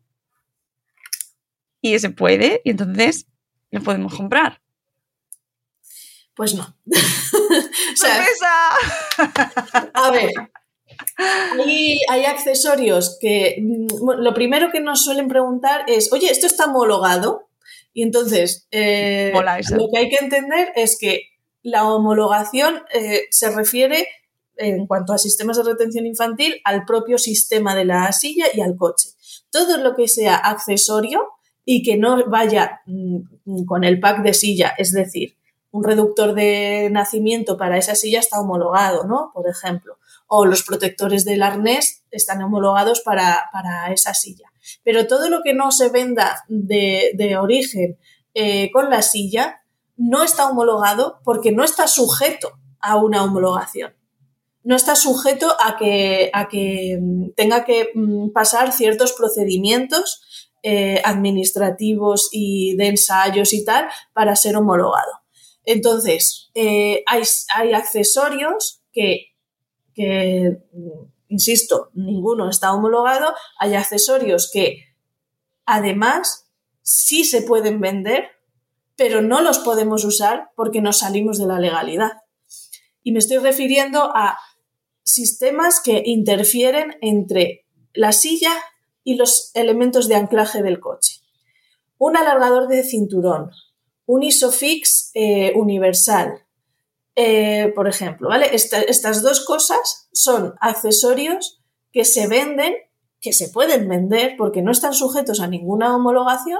Y se puede, y entonces lo podemos comprar. Pues no. ¡Sorpresa! a ver, hay, hay, accesorios que bueno, lo primero que nos suelen preguntar es, oye, ¿esto está homologado? Y entonces, eh, lo que hay que entender es que la homologación eh, se refiere, en cuanto a sistemas de retención infantil, al propio sistema de la silla y al coche. Todo lo que sea accesorio y que no vaya mm, con el pack de silla, es decir, un reductor de nacimiento para esa silla está homologado, ¿no? Por ejemplo. O los protectores del arnés están homologados para, para esa silla. Pero todo lo que no se venda de, de origen eh, con la silla no está homologado porque no está sujeto a una homologación. No está sujeto a que, a que mm, tenga que mm, pasar ciertos procedimientos eh, administrativos y de ensayos y tal para ser homologado. Entonces, eh, hay, hay, accesorios que, que, insisto, ninguno está homologado, hay accesorios que además sí se pueden vender, pero no los podemos usar porque nos salimos de la legalidad. Y me estoy refiriendo a sistemas que interfieren entre la silla y los elementos de anclaje del coche. Un alargador de cinturón, un ISOFIX eh, universal, eh, por ejemplo, ¿vale? Esta, estas dos cosas son accesorios que se venden, que se pueden vender porque no están sujetos a ninguna homologación,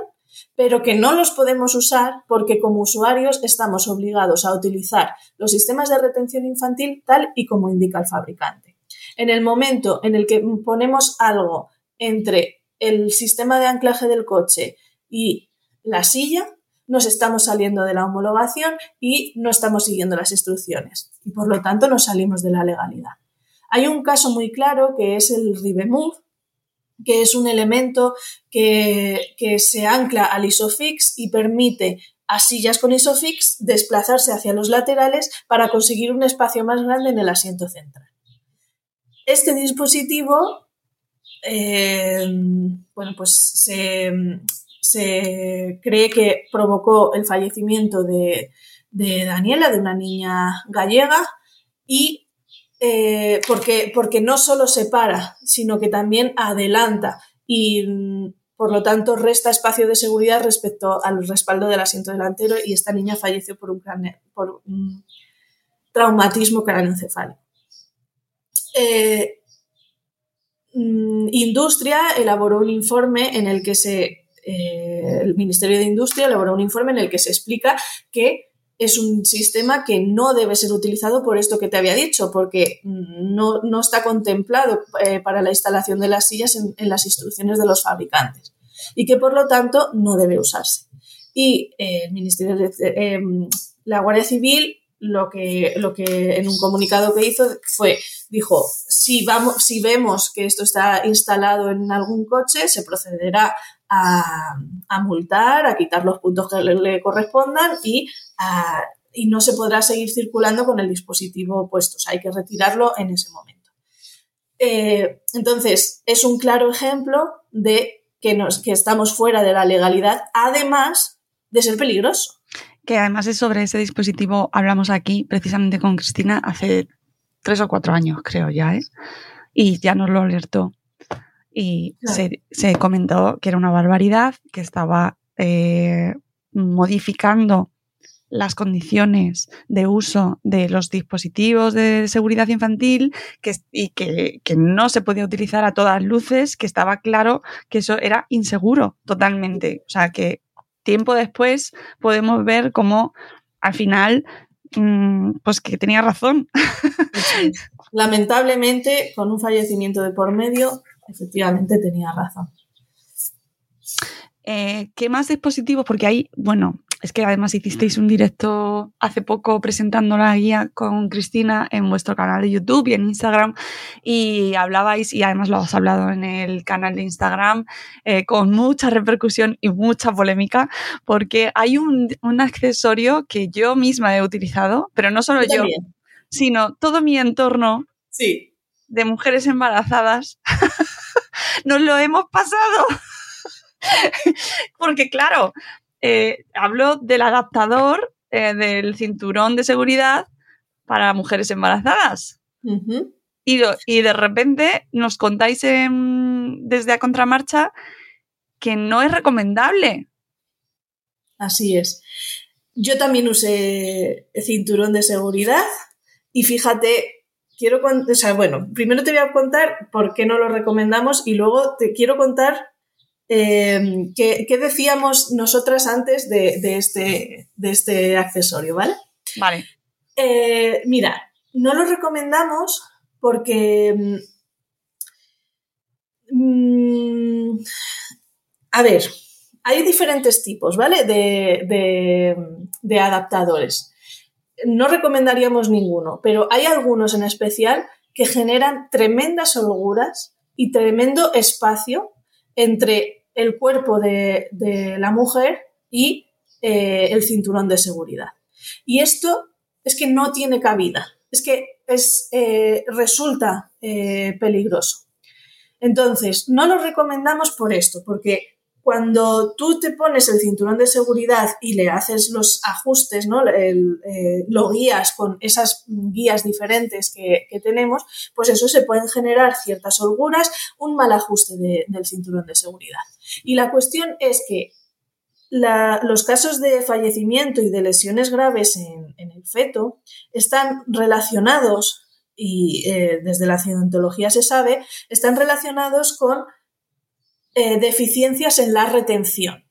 pero que no los podemos usar porque como usuarios estamos obligados a utilizar los sistemas de retención infantil tal y como indica el fabricante. En el momento en el que ponemos algo entre el sistema de anclaje del coche y la silla, nos estamos saliendo de la homologación y no estamos siguiendo las instrucciones. Y por lo tanto nos salimos de la legalidad. Hay un caso muy claro que es el Ribemove, que es un elemento que, que se ancla al ISOFIX y permite a sillas con ISOFIX desplazarse hacia los laterales para conseguir un espacio más grande en el asiento central. Este dispositivo eh, bueno, pues se, se, cree que provocó el fallecimiento de, de, Daniela, de una niña gallega, y eh, porque, porque no solo separa, sino que también adelanta y por lo tanto resta espacio de seguridad respecto al respaldo del asiento delantero y esta niña falleció por un, traumatismo craneoencefálico. Eh, Industria elaboró un informe en el que se eh, el Ministerio de Industria elaboró un informe en el que se explica que es un sistema que no debe ser utilizado por esto que te había dicho, porque no, está contemplado eh, para la instalación de las sillas en, las instrucciones de los fabricantes y que por lo tanto no debe usarse. Y eh, el Ministerio de la Guardia Civil lo que, lo que en un comunicado que hizo fue, dijo, si, vamos, si vemos que esto está instalado en algún coche, se procederá a, multar, a quitar los puntos que le, correspondan y, y no se podrá seguir circulando con el dispositivo puesto. O sea, hay que retirarlo en ese momento. Eh, entonces, es un claro ejemplo de que, nos, que estamos fuera de la legalidad, además de ser peligroso. Que además es sobre ese dispositivo, hablamos aquí precisamente con Cristina hace tres o cuatro años, creo ya, ¿eh? Y ya nos lo alertó y se, comentó que era una barbaridad, que estaba eh, modificando las condiciones de uso de los dispositivos de seguridad infantil que, y que, no se podía utilizar a todas luces, que estaba claro que eso era inseguro totalmente. O sea, que tiempo después podemos ver cómo al final, mm, pues que tenía razón. Lamentablemente, con un fallecimiento de por medio, efectivamente tenía razón. Eh, ¿Qué más dispositivos? Porque hay, bueno, es que además hicisteis un directo hace poco presentando la guía con Cristina en vuestro canal de YouTube y en Instagram y hablabais, y además lo has hablado en el canal de Instagram, eh, con mucha repercusión y mucha polémica, porque hay un, accesorio que yo misma he utilizado, pero no solo yo, sino todo mi entorno sí. de mujeres embarazadas. nos lo hemos pasado. Porque claro, eh, hablo del adaptador eh, del cinturón de seguridad para mujeres embarazadas. y, y, de repente nos contáis desde a contramarcha que no es recomendable. Así es. Yo también usé cinturón de seguridad y fíjate quiero o sea, bueno, primero te voy a contar por qué no lo recomendamos y luego te quiero contar eh, qué, decíamos nosotras antes de, este, de este accesorio, ¿vale? Vale. Eh, mira, no lo recomendamos porque... Mm, a ver, hay diferentes tipos, ¿vale? de, de adaptadores no recomendaríamos ninguno, pero hay algunos en especial que generan tremendas holguras y tremendo espacio entre el cuerpo de, la mujer y eh, el cinturón de seguridad. Y esto es que no tiene cabida, es que es, eh, resulta eh, peligroso. Entonces, no lo recomendamos por esto, porque cuando tú te pones el cinturón de seguridad y le haces los ajustes, ¿no? Eh, lo guías con esas guías diferentes que, tenemos, pues eso se pueden generar ciertas holguras, un mal ajuste del cinturón de seguridad. Y la cuestión es que los casos de fallecimiento y de lesiones graves en, el feto están relacionados, y eh, desde la accidentología se sabe, están relacionados con eh, deficiencias en la retención.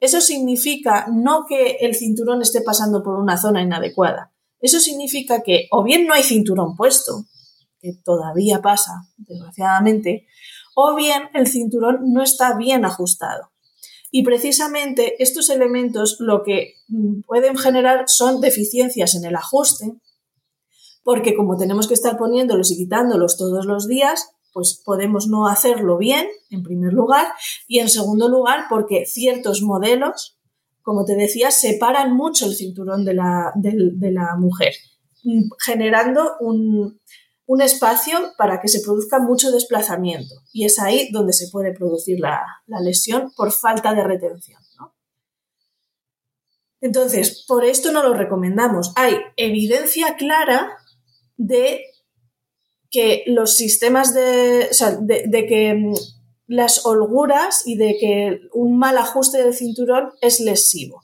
Eso significa no que el cinturón esté pasando por una zona inadecuada. Eso significa que o bien no hay cinturón puesto, que todavía pasa, desgraciadamente, o bien el cinturón no está bien ajustado. Y precisamente estos elementos lo que mm, pueden generar son deficiencias en el ajuste, porque como tenemos que estar poniéndolos y quitándolos todos los días, pues podemos no hacerlo bien, en primer lugar, y en segundo lugar, porque ciertos modelos, como te decía, separan mucho el cinturón de la, mujer, generando un, espacio para que se produzca mucho desplazamiento. Y es ahí donde se puede producir la, lesión por falta de retención. Entonces, por esto no lo recomendamos. Hay evidencia clara de que los sistemas de, o sea, de, que mm, las holguras y de que un mal ajuste del cinturón es lesivo.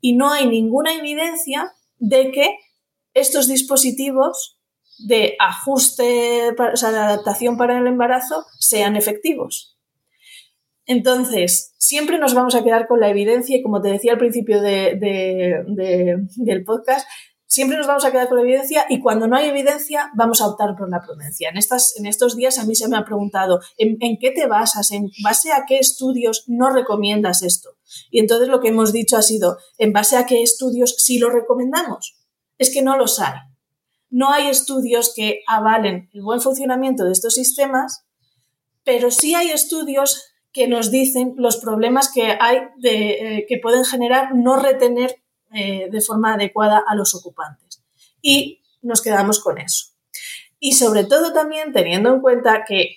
Y no hay ninguna evidencia de que estos dispositivos de ajuste, o sea, de adaptación para el embarazo sean efectivos. Entonces, siempre nos vamos a quedar con la evidencia y como te decía al principio del podcast, siempre nos vamos a quedar con la evidencia y cuando no hay evidencia vamos a optar por la prudencia. En, estas, en estos días a mí se me ha preguntado, ¿en, ¿en, qué te basas? ¿En base a qué estudios no recomiendas esto? Y entonces lo que hemos dicho ha sido, ¿en base a qué estudios sí lo recomendamos? Es que no los hay. No hay estudios que avalen el buen funcionamiento de estos sistemas, pero sí hay estudios que nos dicen los problemas que hay de, eh, que pueden generar no retener eh, de forma adecuada a los ocupantes. Y nos quedamos con eso. Y sobre todo también teniendo en cuenta que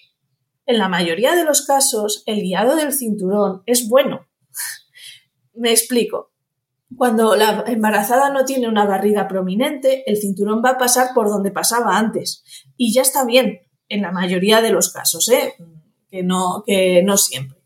en la mayoría de los casos el guiado del cinturón es bueno. Me explico. Cuando la embarazada no tiene una barriga prominente, el cinturón va a pasar por donde pasaba antes. Y ya está bien, en la mayoría de los casos, ¿eh? que, no, que no siempre.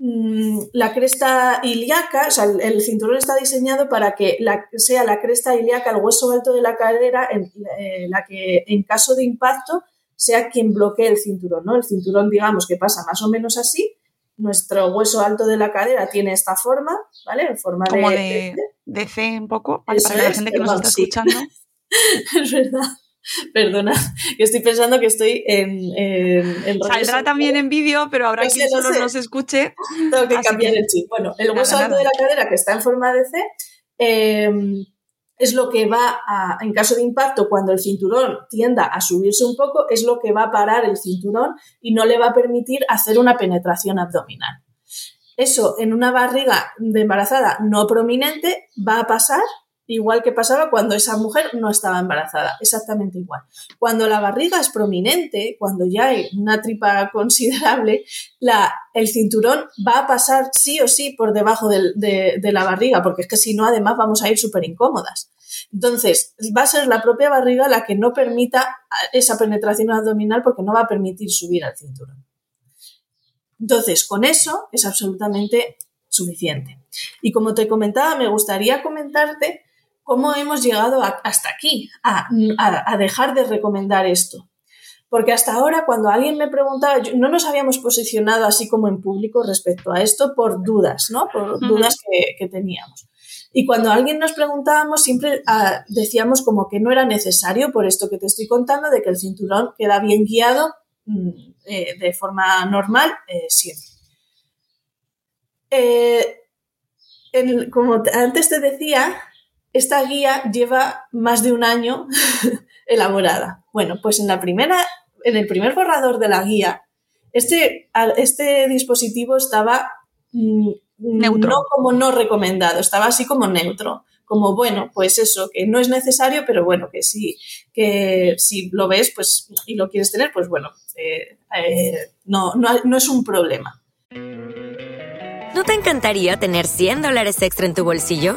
Mm, la cresta ilíaca, o sea, el, cinturón está diseñado para que sea la cresta ilíaca, el hueso alto de la cadera, en, eh, la que en caso de impacto sea quien bloquee el cinturón, ¿no? El cinturón, digamos, que pasa más o menos así. Nuestro hueso alto de la cadera tiene esta forma, ¿vale? En forma de, de, C un poco, para, la gente que nos está escuchando. es verdad. Perdona, que estoy pensando que estoy en. en, Saldrá también en vídeo, pero habrá quien solo nos escuche. Tengo que cambiar el chip. Bueno, el hueso alto de la cadera que está en forma de C em, es lo que va a, en caso de impacto, cuando el cinturón tienda a subirse un poco, es lo que va a parar el cinturón y no le va a permitir hacer una penetración abdominal. Eso en una barriga de embarazada no prominente va a pasar igual que pasaba cuando esa mujer no estaba embarazada, exactamente igual. Cuando la barriga es prominente, cuando ya hay una tripa considerable, la, el cinturón va a pasar sí o sí por debajo de, de la barriga, porque es que si no, además vamos a ir súper incómodas. Entonces, va a ser la propia barriga la que no permita esa penetración abdominal porque no va a permitir subir al cinturón. Entonces, con eso es absolutamente suficiente. Y como te comentaba, me gustaría comentarte cómo hemos llegado hasta aquí, a, dejar de recomendar esto. Porque hasta ahora, cuando alguien me preguntaba, no nos habíamos posicionado así como en público respecto a esto por dudas, ¿no? Por dudas que, teníamos. Y cuando alguien nos preguntábamos, siempre ah, decíamos como que no era necesario, por esto que te estoy contando, de que el cinturón queda bien guiado mm, eh, de forma normal eh, siempre. Eh, como antes te decía, esta guía lleva más de un año elaborada. Bueno, pues en la primera, en el primer borrador de la guía, este, este dispositivo estaba mm, neutro. no como no recomendado, estaba así como neutro. Como bueno, pues eso, que no es necesario, pero bueno, que si, que si lo ves pues, y lo quieres tener, pues bueno, eh, eh, no, no, no es un problema. ¿No te encantaría tener 100 dólares extra en tu bolsillo?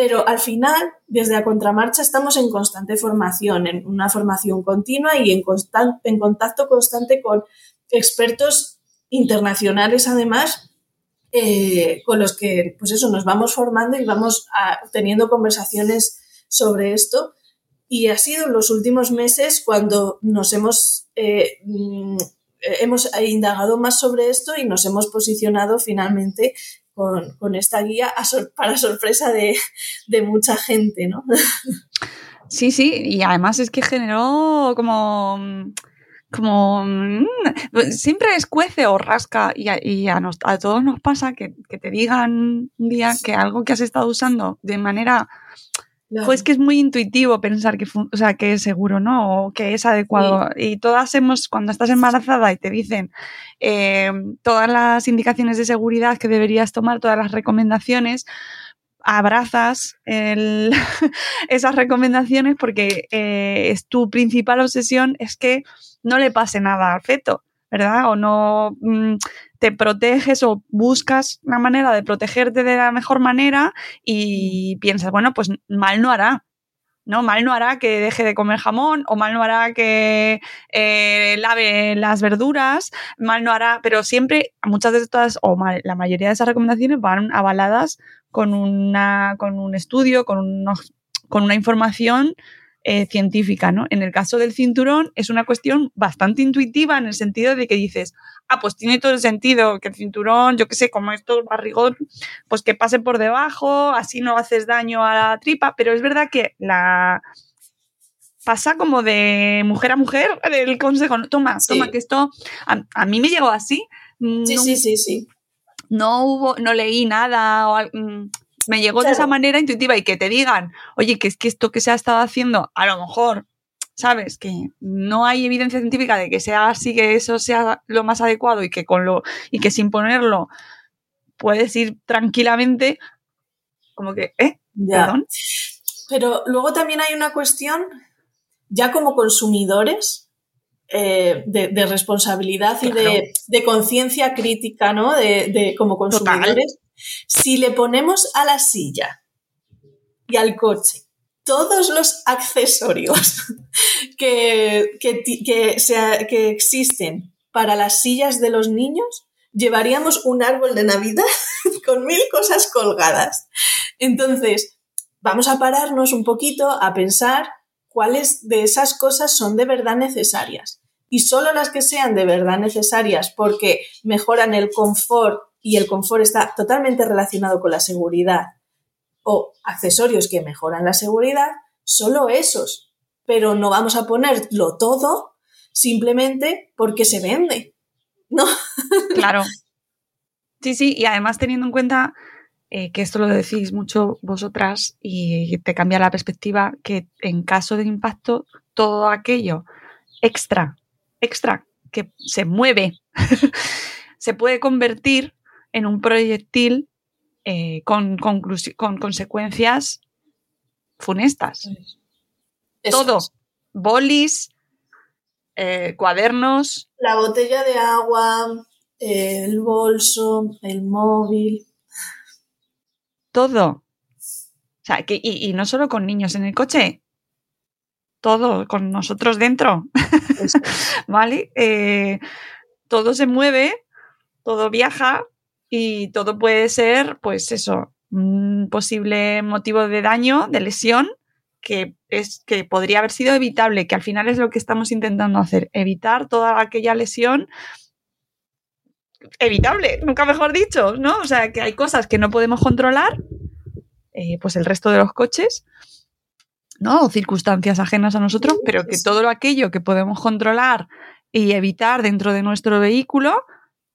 pero al final, desde la contramarcha, estamos en constante formación, en una formación continua y en, en contacto constante con expertos internacionales, además, eh, con los que, pues eso, nos vamos formando y vamos teniendo conversaciones sobre esto. Y ha sido en los últimos meses cuando nos hemos, eh, mm, hemos indagado más sobre esto y nos hemos posicionado finalmente con, esta guía para sorpresa de, de mucha gente, ¿no? Sí, sí, y además es que generó como como mm, siempre escuece o rasca y, a, a, todos nos pasa que, te digan un día que algo que has estado usando de manera pues que es muy intuitivo pensar que, o sea, que es seguro, ¿no? O que es adecuado. Y todas hemos, cuando estás embarazada y te dicen eh, todas las indicaciones de seguridad que deberías tomar, todas las recomendaciones, abrazas esas recomendaciones porque eh, es tu principal obsesión es que no le pase nada al feto, ¿verdad? O no mm, te proteges o buscas una manera de protegerte de la mejor manera y piensas, bueno, pues mal no hará. ¿no? Mal no hará que deje de comer jamón o mal no hará que eh, lave las verduras, mal no hará, pero siempre, muchas de estas, o la mayoría de esas recomendaciones van avaladas con, una, con un estudio, con, unos, con una información eh, científica, ¿no? En el caso del cinturón es una cuestión bastante intuitiva en el sentido de que dices, ah, pues tiene todo el sentido que el cinturón, yo qué sé, como esto barrigón, pues que pase por debajo, así no haces daño a la tripa, pero es verdad que la pasa como de mujer a mujer el consejo, toma, toma, que esto a, mí me llegó así. Sí, sí, sí, sí no hubo, no leí nada o mm, me llegó de esa manera intuitiva y que te digan, oye, que es que esto que se ha estado haciendo, a lo mejor, sabes, que no hay evidencia científica de que sea así, que eso sea lo más adecuado y que con lo, y que sin ponerlo puedes ir tranquilamente, como que, ¿eh? Perdón. Pero luego también hay una cuestión, ya como consumidores, eh, de, responsabilidad y de, conciencia crítica, ¿no? De, como consumidores. Si le ponemos a la silla y al coche todos los accesorios que, que, que existen para las sillas de los niños, llevaríamos un árbol de Navidad con mil cosas colgadas. Entonces, vamos a pararnos un poquito a pensar cuáles de esas cosas son de verdad necesarias y solo las que sean de verdad necesarias porque mejoran el confort y el confort está totalmente relacionado con la seguridad o accesorios que mejoran la seguridad, solo esos. Pero no vamos a ponerlo todo simplemente porque se vende. ¿No? Claro. Sí, sí, y además teniendo en cuenta eh, que esto lo decís mucho vosotras y te cambia la perspectiva, que en caso de impacto, todo aquello extra extra que se mueve se puede convertir en un proyectil eh, con, con consecuencias funestas. Todo. Bolis, eh, cuadernos. La botella de agua, el bolso, el móvil. Todo. O sea, que, y, no solo con niños en el coche, todo con nosotros dentro. ¿Vale? Eh, todo se mueve, todo viaja y todo puede ser, pues eso, un posible motivo de daño, de lesión, que es que podría haber sido evitable, que al final es lo que estamos intentando hacer, evitar toda aquella lesión evitable, nunca mejor dicho, ¿no? O sea, que hay cosas que no podemos controlar, eh, pues el resto de los coches, ¿no? O circunstancias ajenas a nosotros, pero que todo aquello que podemos controlar y evitar dentro de nuestro vehículo,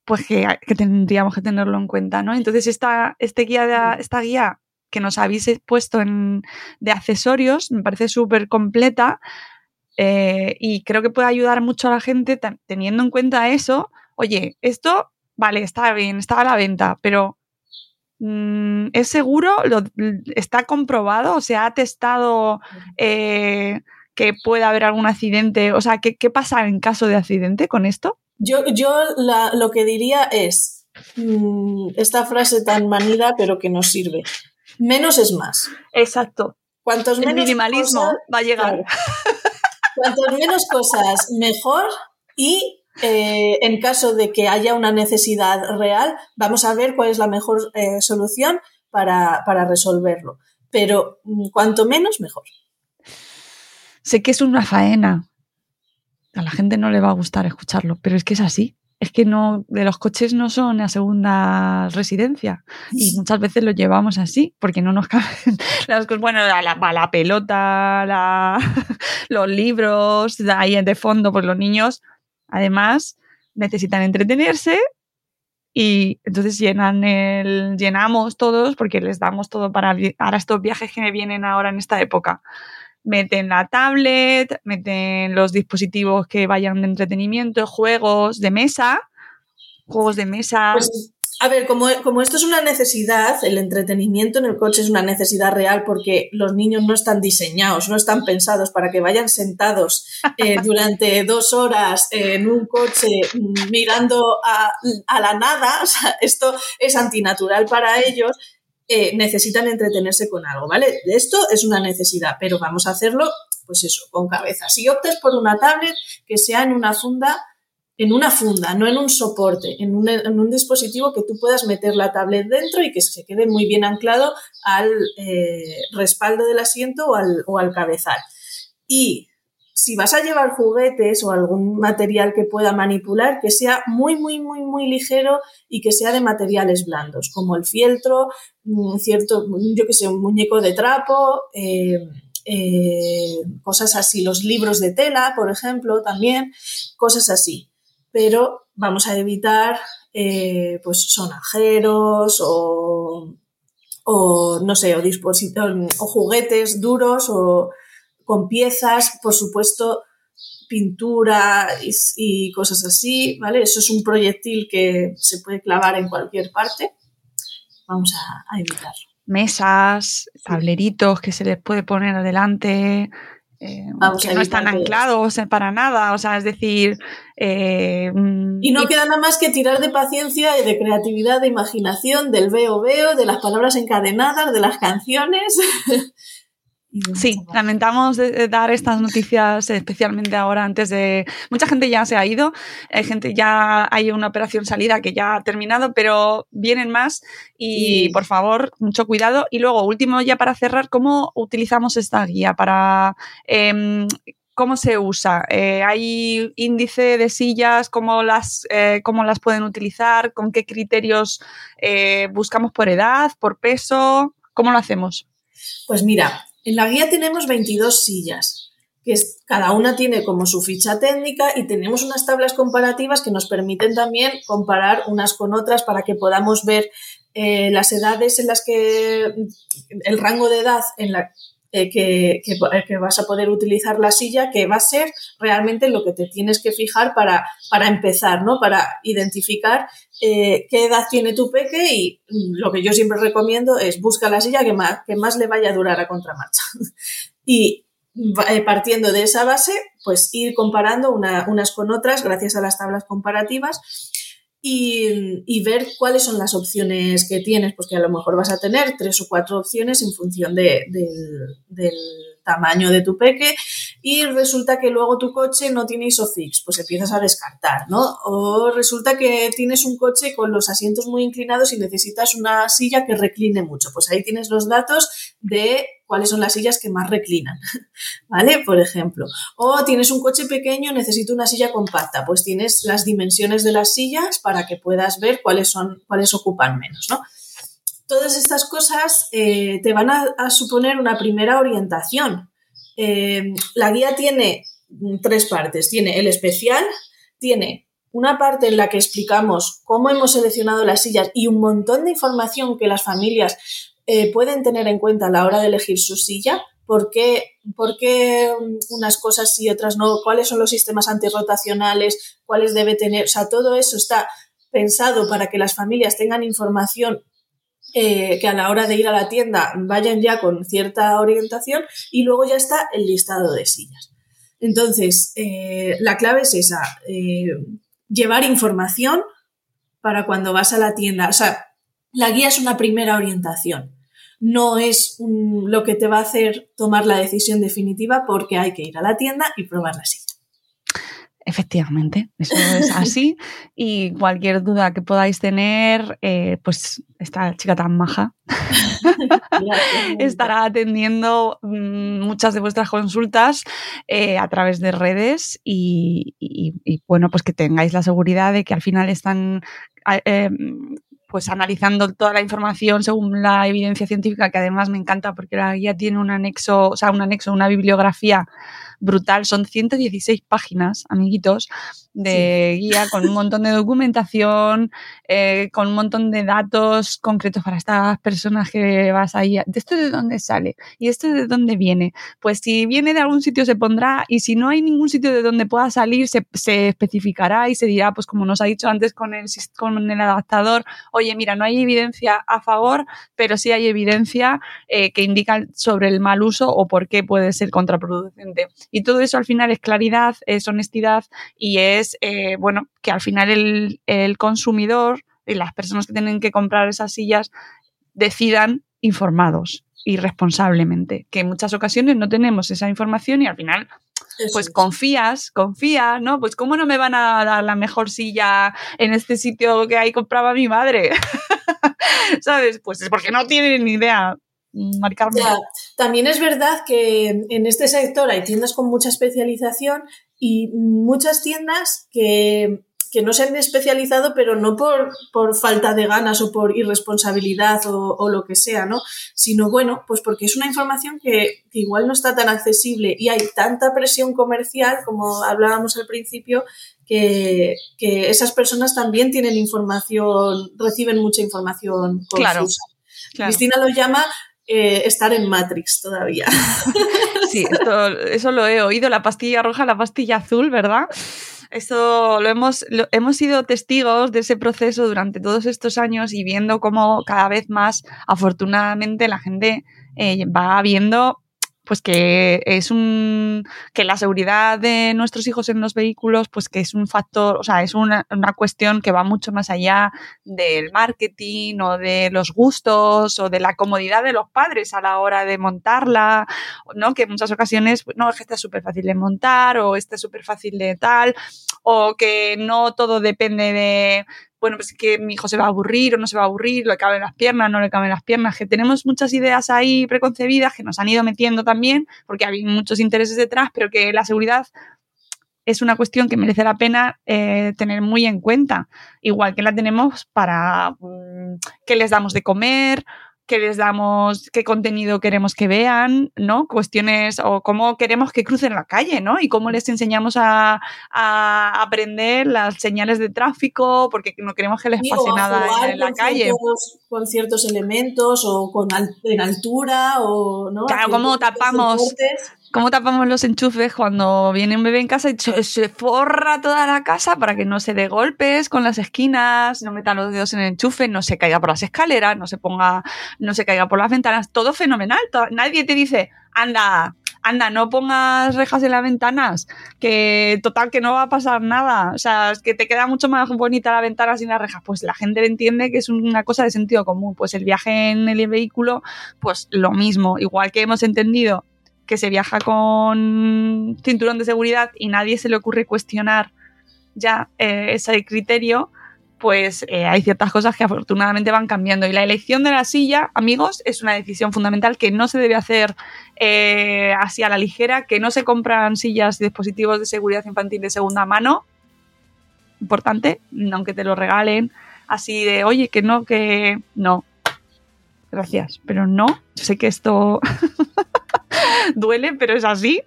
pues que, tendríamos que tenerlo en cuenta, ¿no? Entonces, esta, este guía esta guía que nos habéis puesto en, de accesorios me parece súper completa eh, y creo que puede ayudar mucho a la gente teniendo en cuenta eso. Oye, esto, vale, está bien, está a la venta, pero Mm, ¿Es seguro? ¿Está comprobado? ¿O se ha testado eh, que puede haber algún accidente? O sea, ¿qué, pasa en caso de accidente con esto? Yo, yo lo que diría es mm, esta frase tan manida pero que nos sirve. Menos es más. Exacto. Cuantos El minimalismo va a llegar. Cuantos menos cosas, mejor y eh, en caso de que haya una necesidad real, vamos a ver cuál es la mejor eh, solución para, resolverlo. Pero mm, cuanto menos, mejor. Sé que es una faena. A la gente no le va a gustar escucharlo, pero es que es así. es que no, de los coches no son a segunda residencia y muchas veces lo llevamos así porque no nos caben las cosas, bueno, la, la, pelota, la, los libros, ahí de fondo, pues los niños además necesitan entretenerse y entonces llenan el, llenamos todos porque les damos todo para ahora estos viajes que me vienen ahora en esta época meten la tablet, meten los dispositivos que vayan de entretenimiento, juegos de mesa, juegos de mesa. Pues, a ver, como, como, esto es una necesidad, el entretenimiento en el coche es una necesidad real porque los niños no están diseñados, no están pensados para que vayan sentados eh, durante dos horas en un coche mirando a, a la nada. O sea, esto es antinatural para ellos eh, necesitan entretenerse con algo, ¿vale? Esto es una necesidad, pero vamos a hacerlo, pues eso, con cabeza. Si optas por una tablet que sea en una funda, en una funda, no en un soporte, en un, dispositivo que tú puedas meter la tablet dentro y que se quede muy bien anclado al eh, respaldo del asiento o al, o al cabezal. Y si vas a llevar juguetes o algún material que pueda manipular, que sea muy, muy, muy, muy ligero y que sea de materiales blandos, como el fieltro, cierto, yo que sé, un muñeco de trapo, eh, eh, cosas así, los libros de tela, por ejemplo, también, cosas así. Pero vamos a evitar, eh, pues, sonajeros o, o no sé, o, o juguetes duros o con piezas, por supuesto, pintura y, cosas así, ¿vale? Eso es un proyectil que se puede clavar en cualquier parte. Vamos a, evitarlo. Mesas, tableritos que se les puede poner adelante, eh, que no están anclados para nada, o sea, es decir... Eh, y no queda nada más que tirar de paciencia y de creatividad, de imaginación, del veo veo, de las palabras encadenadas, de las canciones. Sí, lamentamos dar estas noticias, especialmente ahora antes de... Mucha gente ya se ha ido, hay gente ya hay una operación salida que ya ha terminado, pero vienen más y, por favor, mucho cuidado. Y luego, último ya para cerrar, ¿cómo utilizamos esta guía para... Em, ¿Cómo se usa? Eh, ¿Hay índice de sillas? ¿Cómo las, eh, cómo las pueden utilizar? ¿Con qué criterios eh, buscamos por edad, por peso? ¿Cómo lo hacemos? Pues mira, en la guía tenemos 22 sillas, que cada una tiene como su ficha técnica y tenemos unas tablas comparativas que nos permiten también comparar unas con otras para que podamos ver eh, las edades en las que, el rango de edad en la, eh, que, que, vas a poder utilizar la silla, que va a ser realmente lo que te tienes que fijar para, para empezar, ¿no? Para identificar eh, qué edad tiene tu peque y lo que yo siempre recomiendo es busca la silla que más, que más le vaya a durar a contramarcha. y eh, partiendo de esa base, pues ir comparando unas con otras gracias a las tablas comparativas y, ver cuáles son las opciones que tienes, porque a lo mejor vas a tener tres o cuatro opciones en función de, del tamaño de tu peque y resulta que luego tu coche no tiene ISOFIX, pues empiezas a descartar, ¿no? O resulta que tienes un coche con los asientos muy inclinados y necesitas una silla que recline mucho, pues ahí tienes los datos de cuáles son las sillas que más reclinan, ¿vale? Por ejemplo. O tienes un coche pequeño, necesito una silla compacta, pues tienes las dimensiones de las sillas para que puedas ver cuáles son, cuáles ocupan menos, ¿no? Todas estas cosas eh, te van a, suponer una primera orientación. Eh, la guía tiene tres partes. Tiene el especial, tiene una parte en la que explicamos cómo hemos seleccionado las sillas y un montón de información que las familias eh, pueden tener en cuenta a la hora de elegir su silla. ¿Por qué, ¿Por qué, unas cosas y otras no? ¿Cuáles son los sistemas antirrotacionales? ¿Cuáles debe tener? O sea, todo eso está pensado para que las familias tengan información eh, que a la hora de ir a la tienda vayan ya con cierta orientación y luego ya está el listado de sillas. Entonces, eh, la clave es esa, eh, llevar información para cuando vas a la tienda. O sea, la guía es una primera orientación, no es lo que te va a hacer tomar la decisión definitiva porque hay que ir a la tienda y probar la silla. Efectivamente, eso es así. y cualquier duda que podáis tener, eh, pues esta chica tan maja estará atendiendo mm, muchas de vuestras consultas eh, a través de redes y, bueno, pues que tengáis la seguridad de que al final están eh, pues analizando toda la información según la evidencia científica, que además me encanta porque la guía tiene un anexo, o sea, un anexo, una bibliografía brutal. Son 116 páginas, amiguitos, de guía con un montón de documentación, eh, con un montón de datos concretos para estas personas que vas ahí. ¿De esto de dónde sale? ¿Y esto de dónde viene? Pues si viene de algún sitio se pondrá y si no hay ningún sitio de donde pueda salir se, se especificará y se dirá, pues como nos ha dicho antes con el, con el adaptador, oye, mira, no hay evidencia a favor, pero sí hay evidencia eh, que indica sobre el mal uso o por qué puede ser contraproducente. Y todo eso al final es claridad, es honestidad y es, eh, bueno, que al final el, el consumidor y las personas que tienen que comprar esas sillas decidan informados y responsablemente, que en muchas ocasiones no tenemos esa información y al final pues confías, confía, ¿no? Pues cómo no me van a dar la mejor silla en este sitio que ahí compraba mi madre, ¿sabes? Pues es porque no tienen ni idea. Marcarme. también es verdad que en este sector hay tiendas con mucha especialización y muchas tiendas que que no se han especializado, pero no por, por falta de ganas o por irresponsabilidad o, lo que sea, ¿no? Sino, bueno, pues porque es una información que, igual no está tan accesible y hay tanta presión comercial, como hablábamos al principio, que, esas personas también tienen información, reciben mucha información confusa. Claro, Cristina lo llama eh, estar en Matrix todavía. Sí, eso lo he oído, la pastilla roja, la pastilla azul, ¿verdad? Eso lo hemos, hemos sido testigos de ese proceso durante todos estos años y viendo cómo cada vez más, afortunadamente, la gente eh, va viendo pues que es un que la seguridad de nuestros hijos en los vehículos pues que es un factor o sea es una, una, cuestión que va mucho más allá del marketing o de los gustos o de la comodidad de los padres a la hora de montarla no que en muchas ocasiones no es que está súper fácil de montar o está súper fácil de tal o que no todo depende de bueno, pues que mi hijo se va a aburrir o no se va a aburrir, le caben las piernas, no le caben las piernas, que tenemos muchas ideas ahí preconcebidas que nos han ido metiendo también, porque hay muchos intereses detrás, pero que la seguridad es una cuestión que merece la pena eh, tener muy en cuenta, igual que la tenemos para mm, qué les damos de comer qué les damos, qué contenido queremos que vean, ¿no? Cuestiones o cómo queremos que crucen la calle, ¿no? Y cómo les enseñamos a, aprender las señales de tráfico, porque no queremos que les pase nada en, la calle. con ciertos elementos o con en altura o, ¿no? Claro, cómo tapamos. ¿Cómo tapamos los enchufes cuando viene un bebé en casa y se, forra toda la casa para que no se dé golpes con las esquinas, no meta los dedos en el enchufe, no se caiga por las escaleras, no se ponga, no se caiga por las ventanas? Todo fenomenal. nadie te dice, anda, anda, no pongas rejas en las ventanas, que total que no va a pasar nada. O sea, es que te queda mucho más bonita la ventana sin las rejas. Pues la gente entiende que es una cosa de sentido común. Pues el viaje en el vehículo, pues lo mismo. Igual que hemos entendido que se viaja con cinturón de seguridad y nadie se le ocurre cuestionar ya eh, ese criterio, pues eh, hay ciertas cosas que afortunadamente van cambiando. Y la elección de la silla, amigos, es una decisión fundamental que no se debe hacer eh, así a la ligera, que no se compran sillas y dispositivos de seguridad infantil de segunda mano. Importante, aunque te lo regalen así de, oye, que no, que no. Gracias, pero no. Sé que esto duele, pero es así,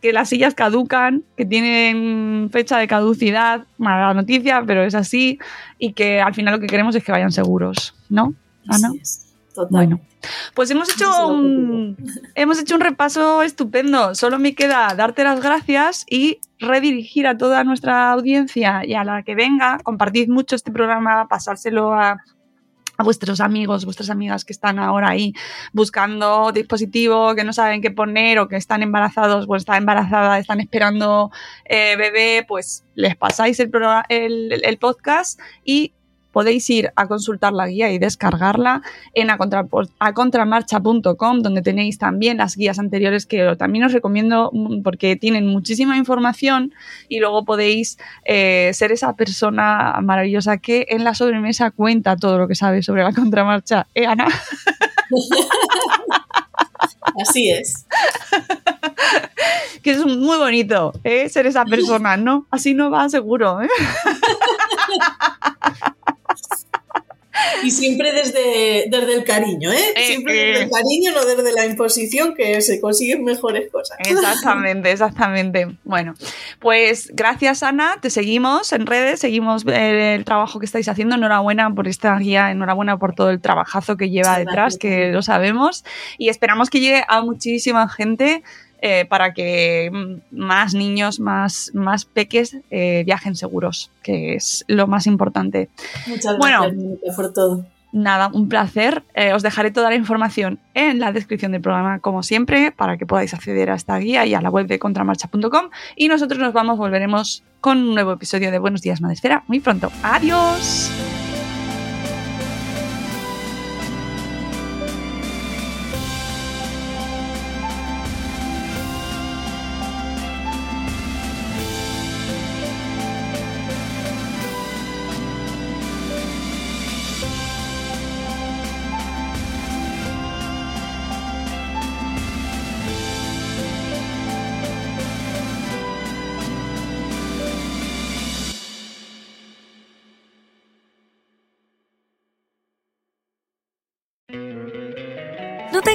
que las sillas caducan, que tienen fecha de caducidad, mala noticia, pero es así, y que al final lo que queremos es que vayan seguros, ¿no? Ana. Bueno, pues hemos hecho un, hemos hecho un repaso estupendo. Solo me queda darte las gracias y redirigir a toda nuestra audiencia y a la que venga, compartid mucho este programa, pasárselo a a vuestros amigos, vuestras amigas que están ahora ahí buscando dispositivo, que no saben qué poner o que están embarazados o está embarazada, están esperando eh, bebé, pues les pasáis el, el, el podcast y podéis ir a consultar la guía y descargarla en acontramarcha.com, donde tenéis también las guías anteriores que también os recomiendo mm, porque tienen muchísima información y luego podéis eh, ser esa persona maravillosa que en la sobremesa cuenta todo lo que sabe sobre la contramarcha. ¿Eh, Ana? Así es. que es muy bonito ¿eh? ser esa persona, ¿no? Así no va seguro. ¿eh? Y siempre desde, desde el cariño, ¿eh? Eh, Siempre desde el cariño, no desde la imposición, que se consiguen mejores cosas. Exactamente, exactamente. Bueno, pues gracias Ana, te seguimos en redes, seguimos el trabajo que estáis haciendo. Enhorabuena por esta guía, enhorabuena por todo el trabajazo que lleva Muchas detrás, gracias. que lo sabemos. Y esperamos que llegue a muchísima gente eh, para que más niños, más, más peques eh, viajen seguros, que es lo más importante. Muchas Bueno. gracias, Mónica, por todo. Nada, un placer. Eh, os dejaré toda la información en la descripción del programa, como siempre, para que podáis acceder a esta guía y a la web de contramarcha.com. Y nosotros nos vamos, volveremos con un nuevo episodio de Buenos Días Madresfera muy pronto. ¡Adiós!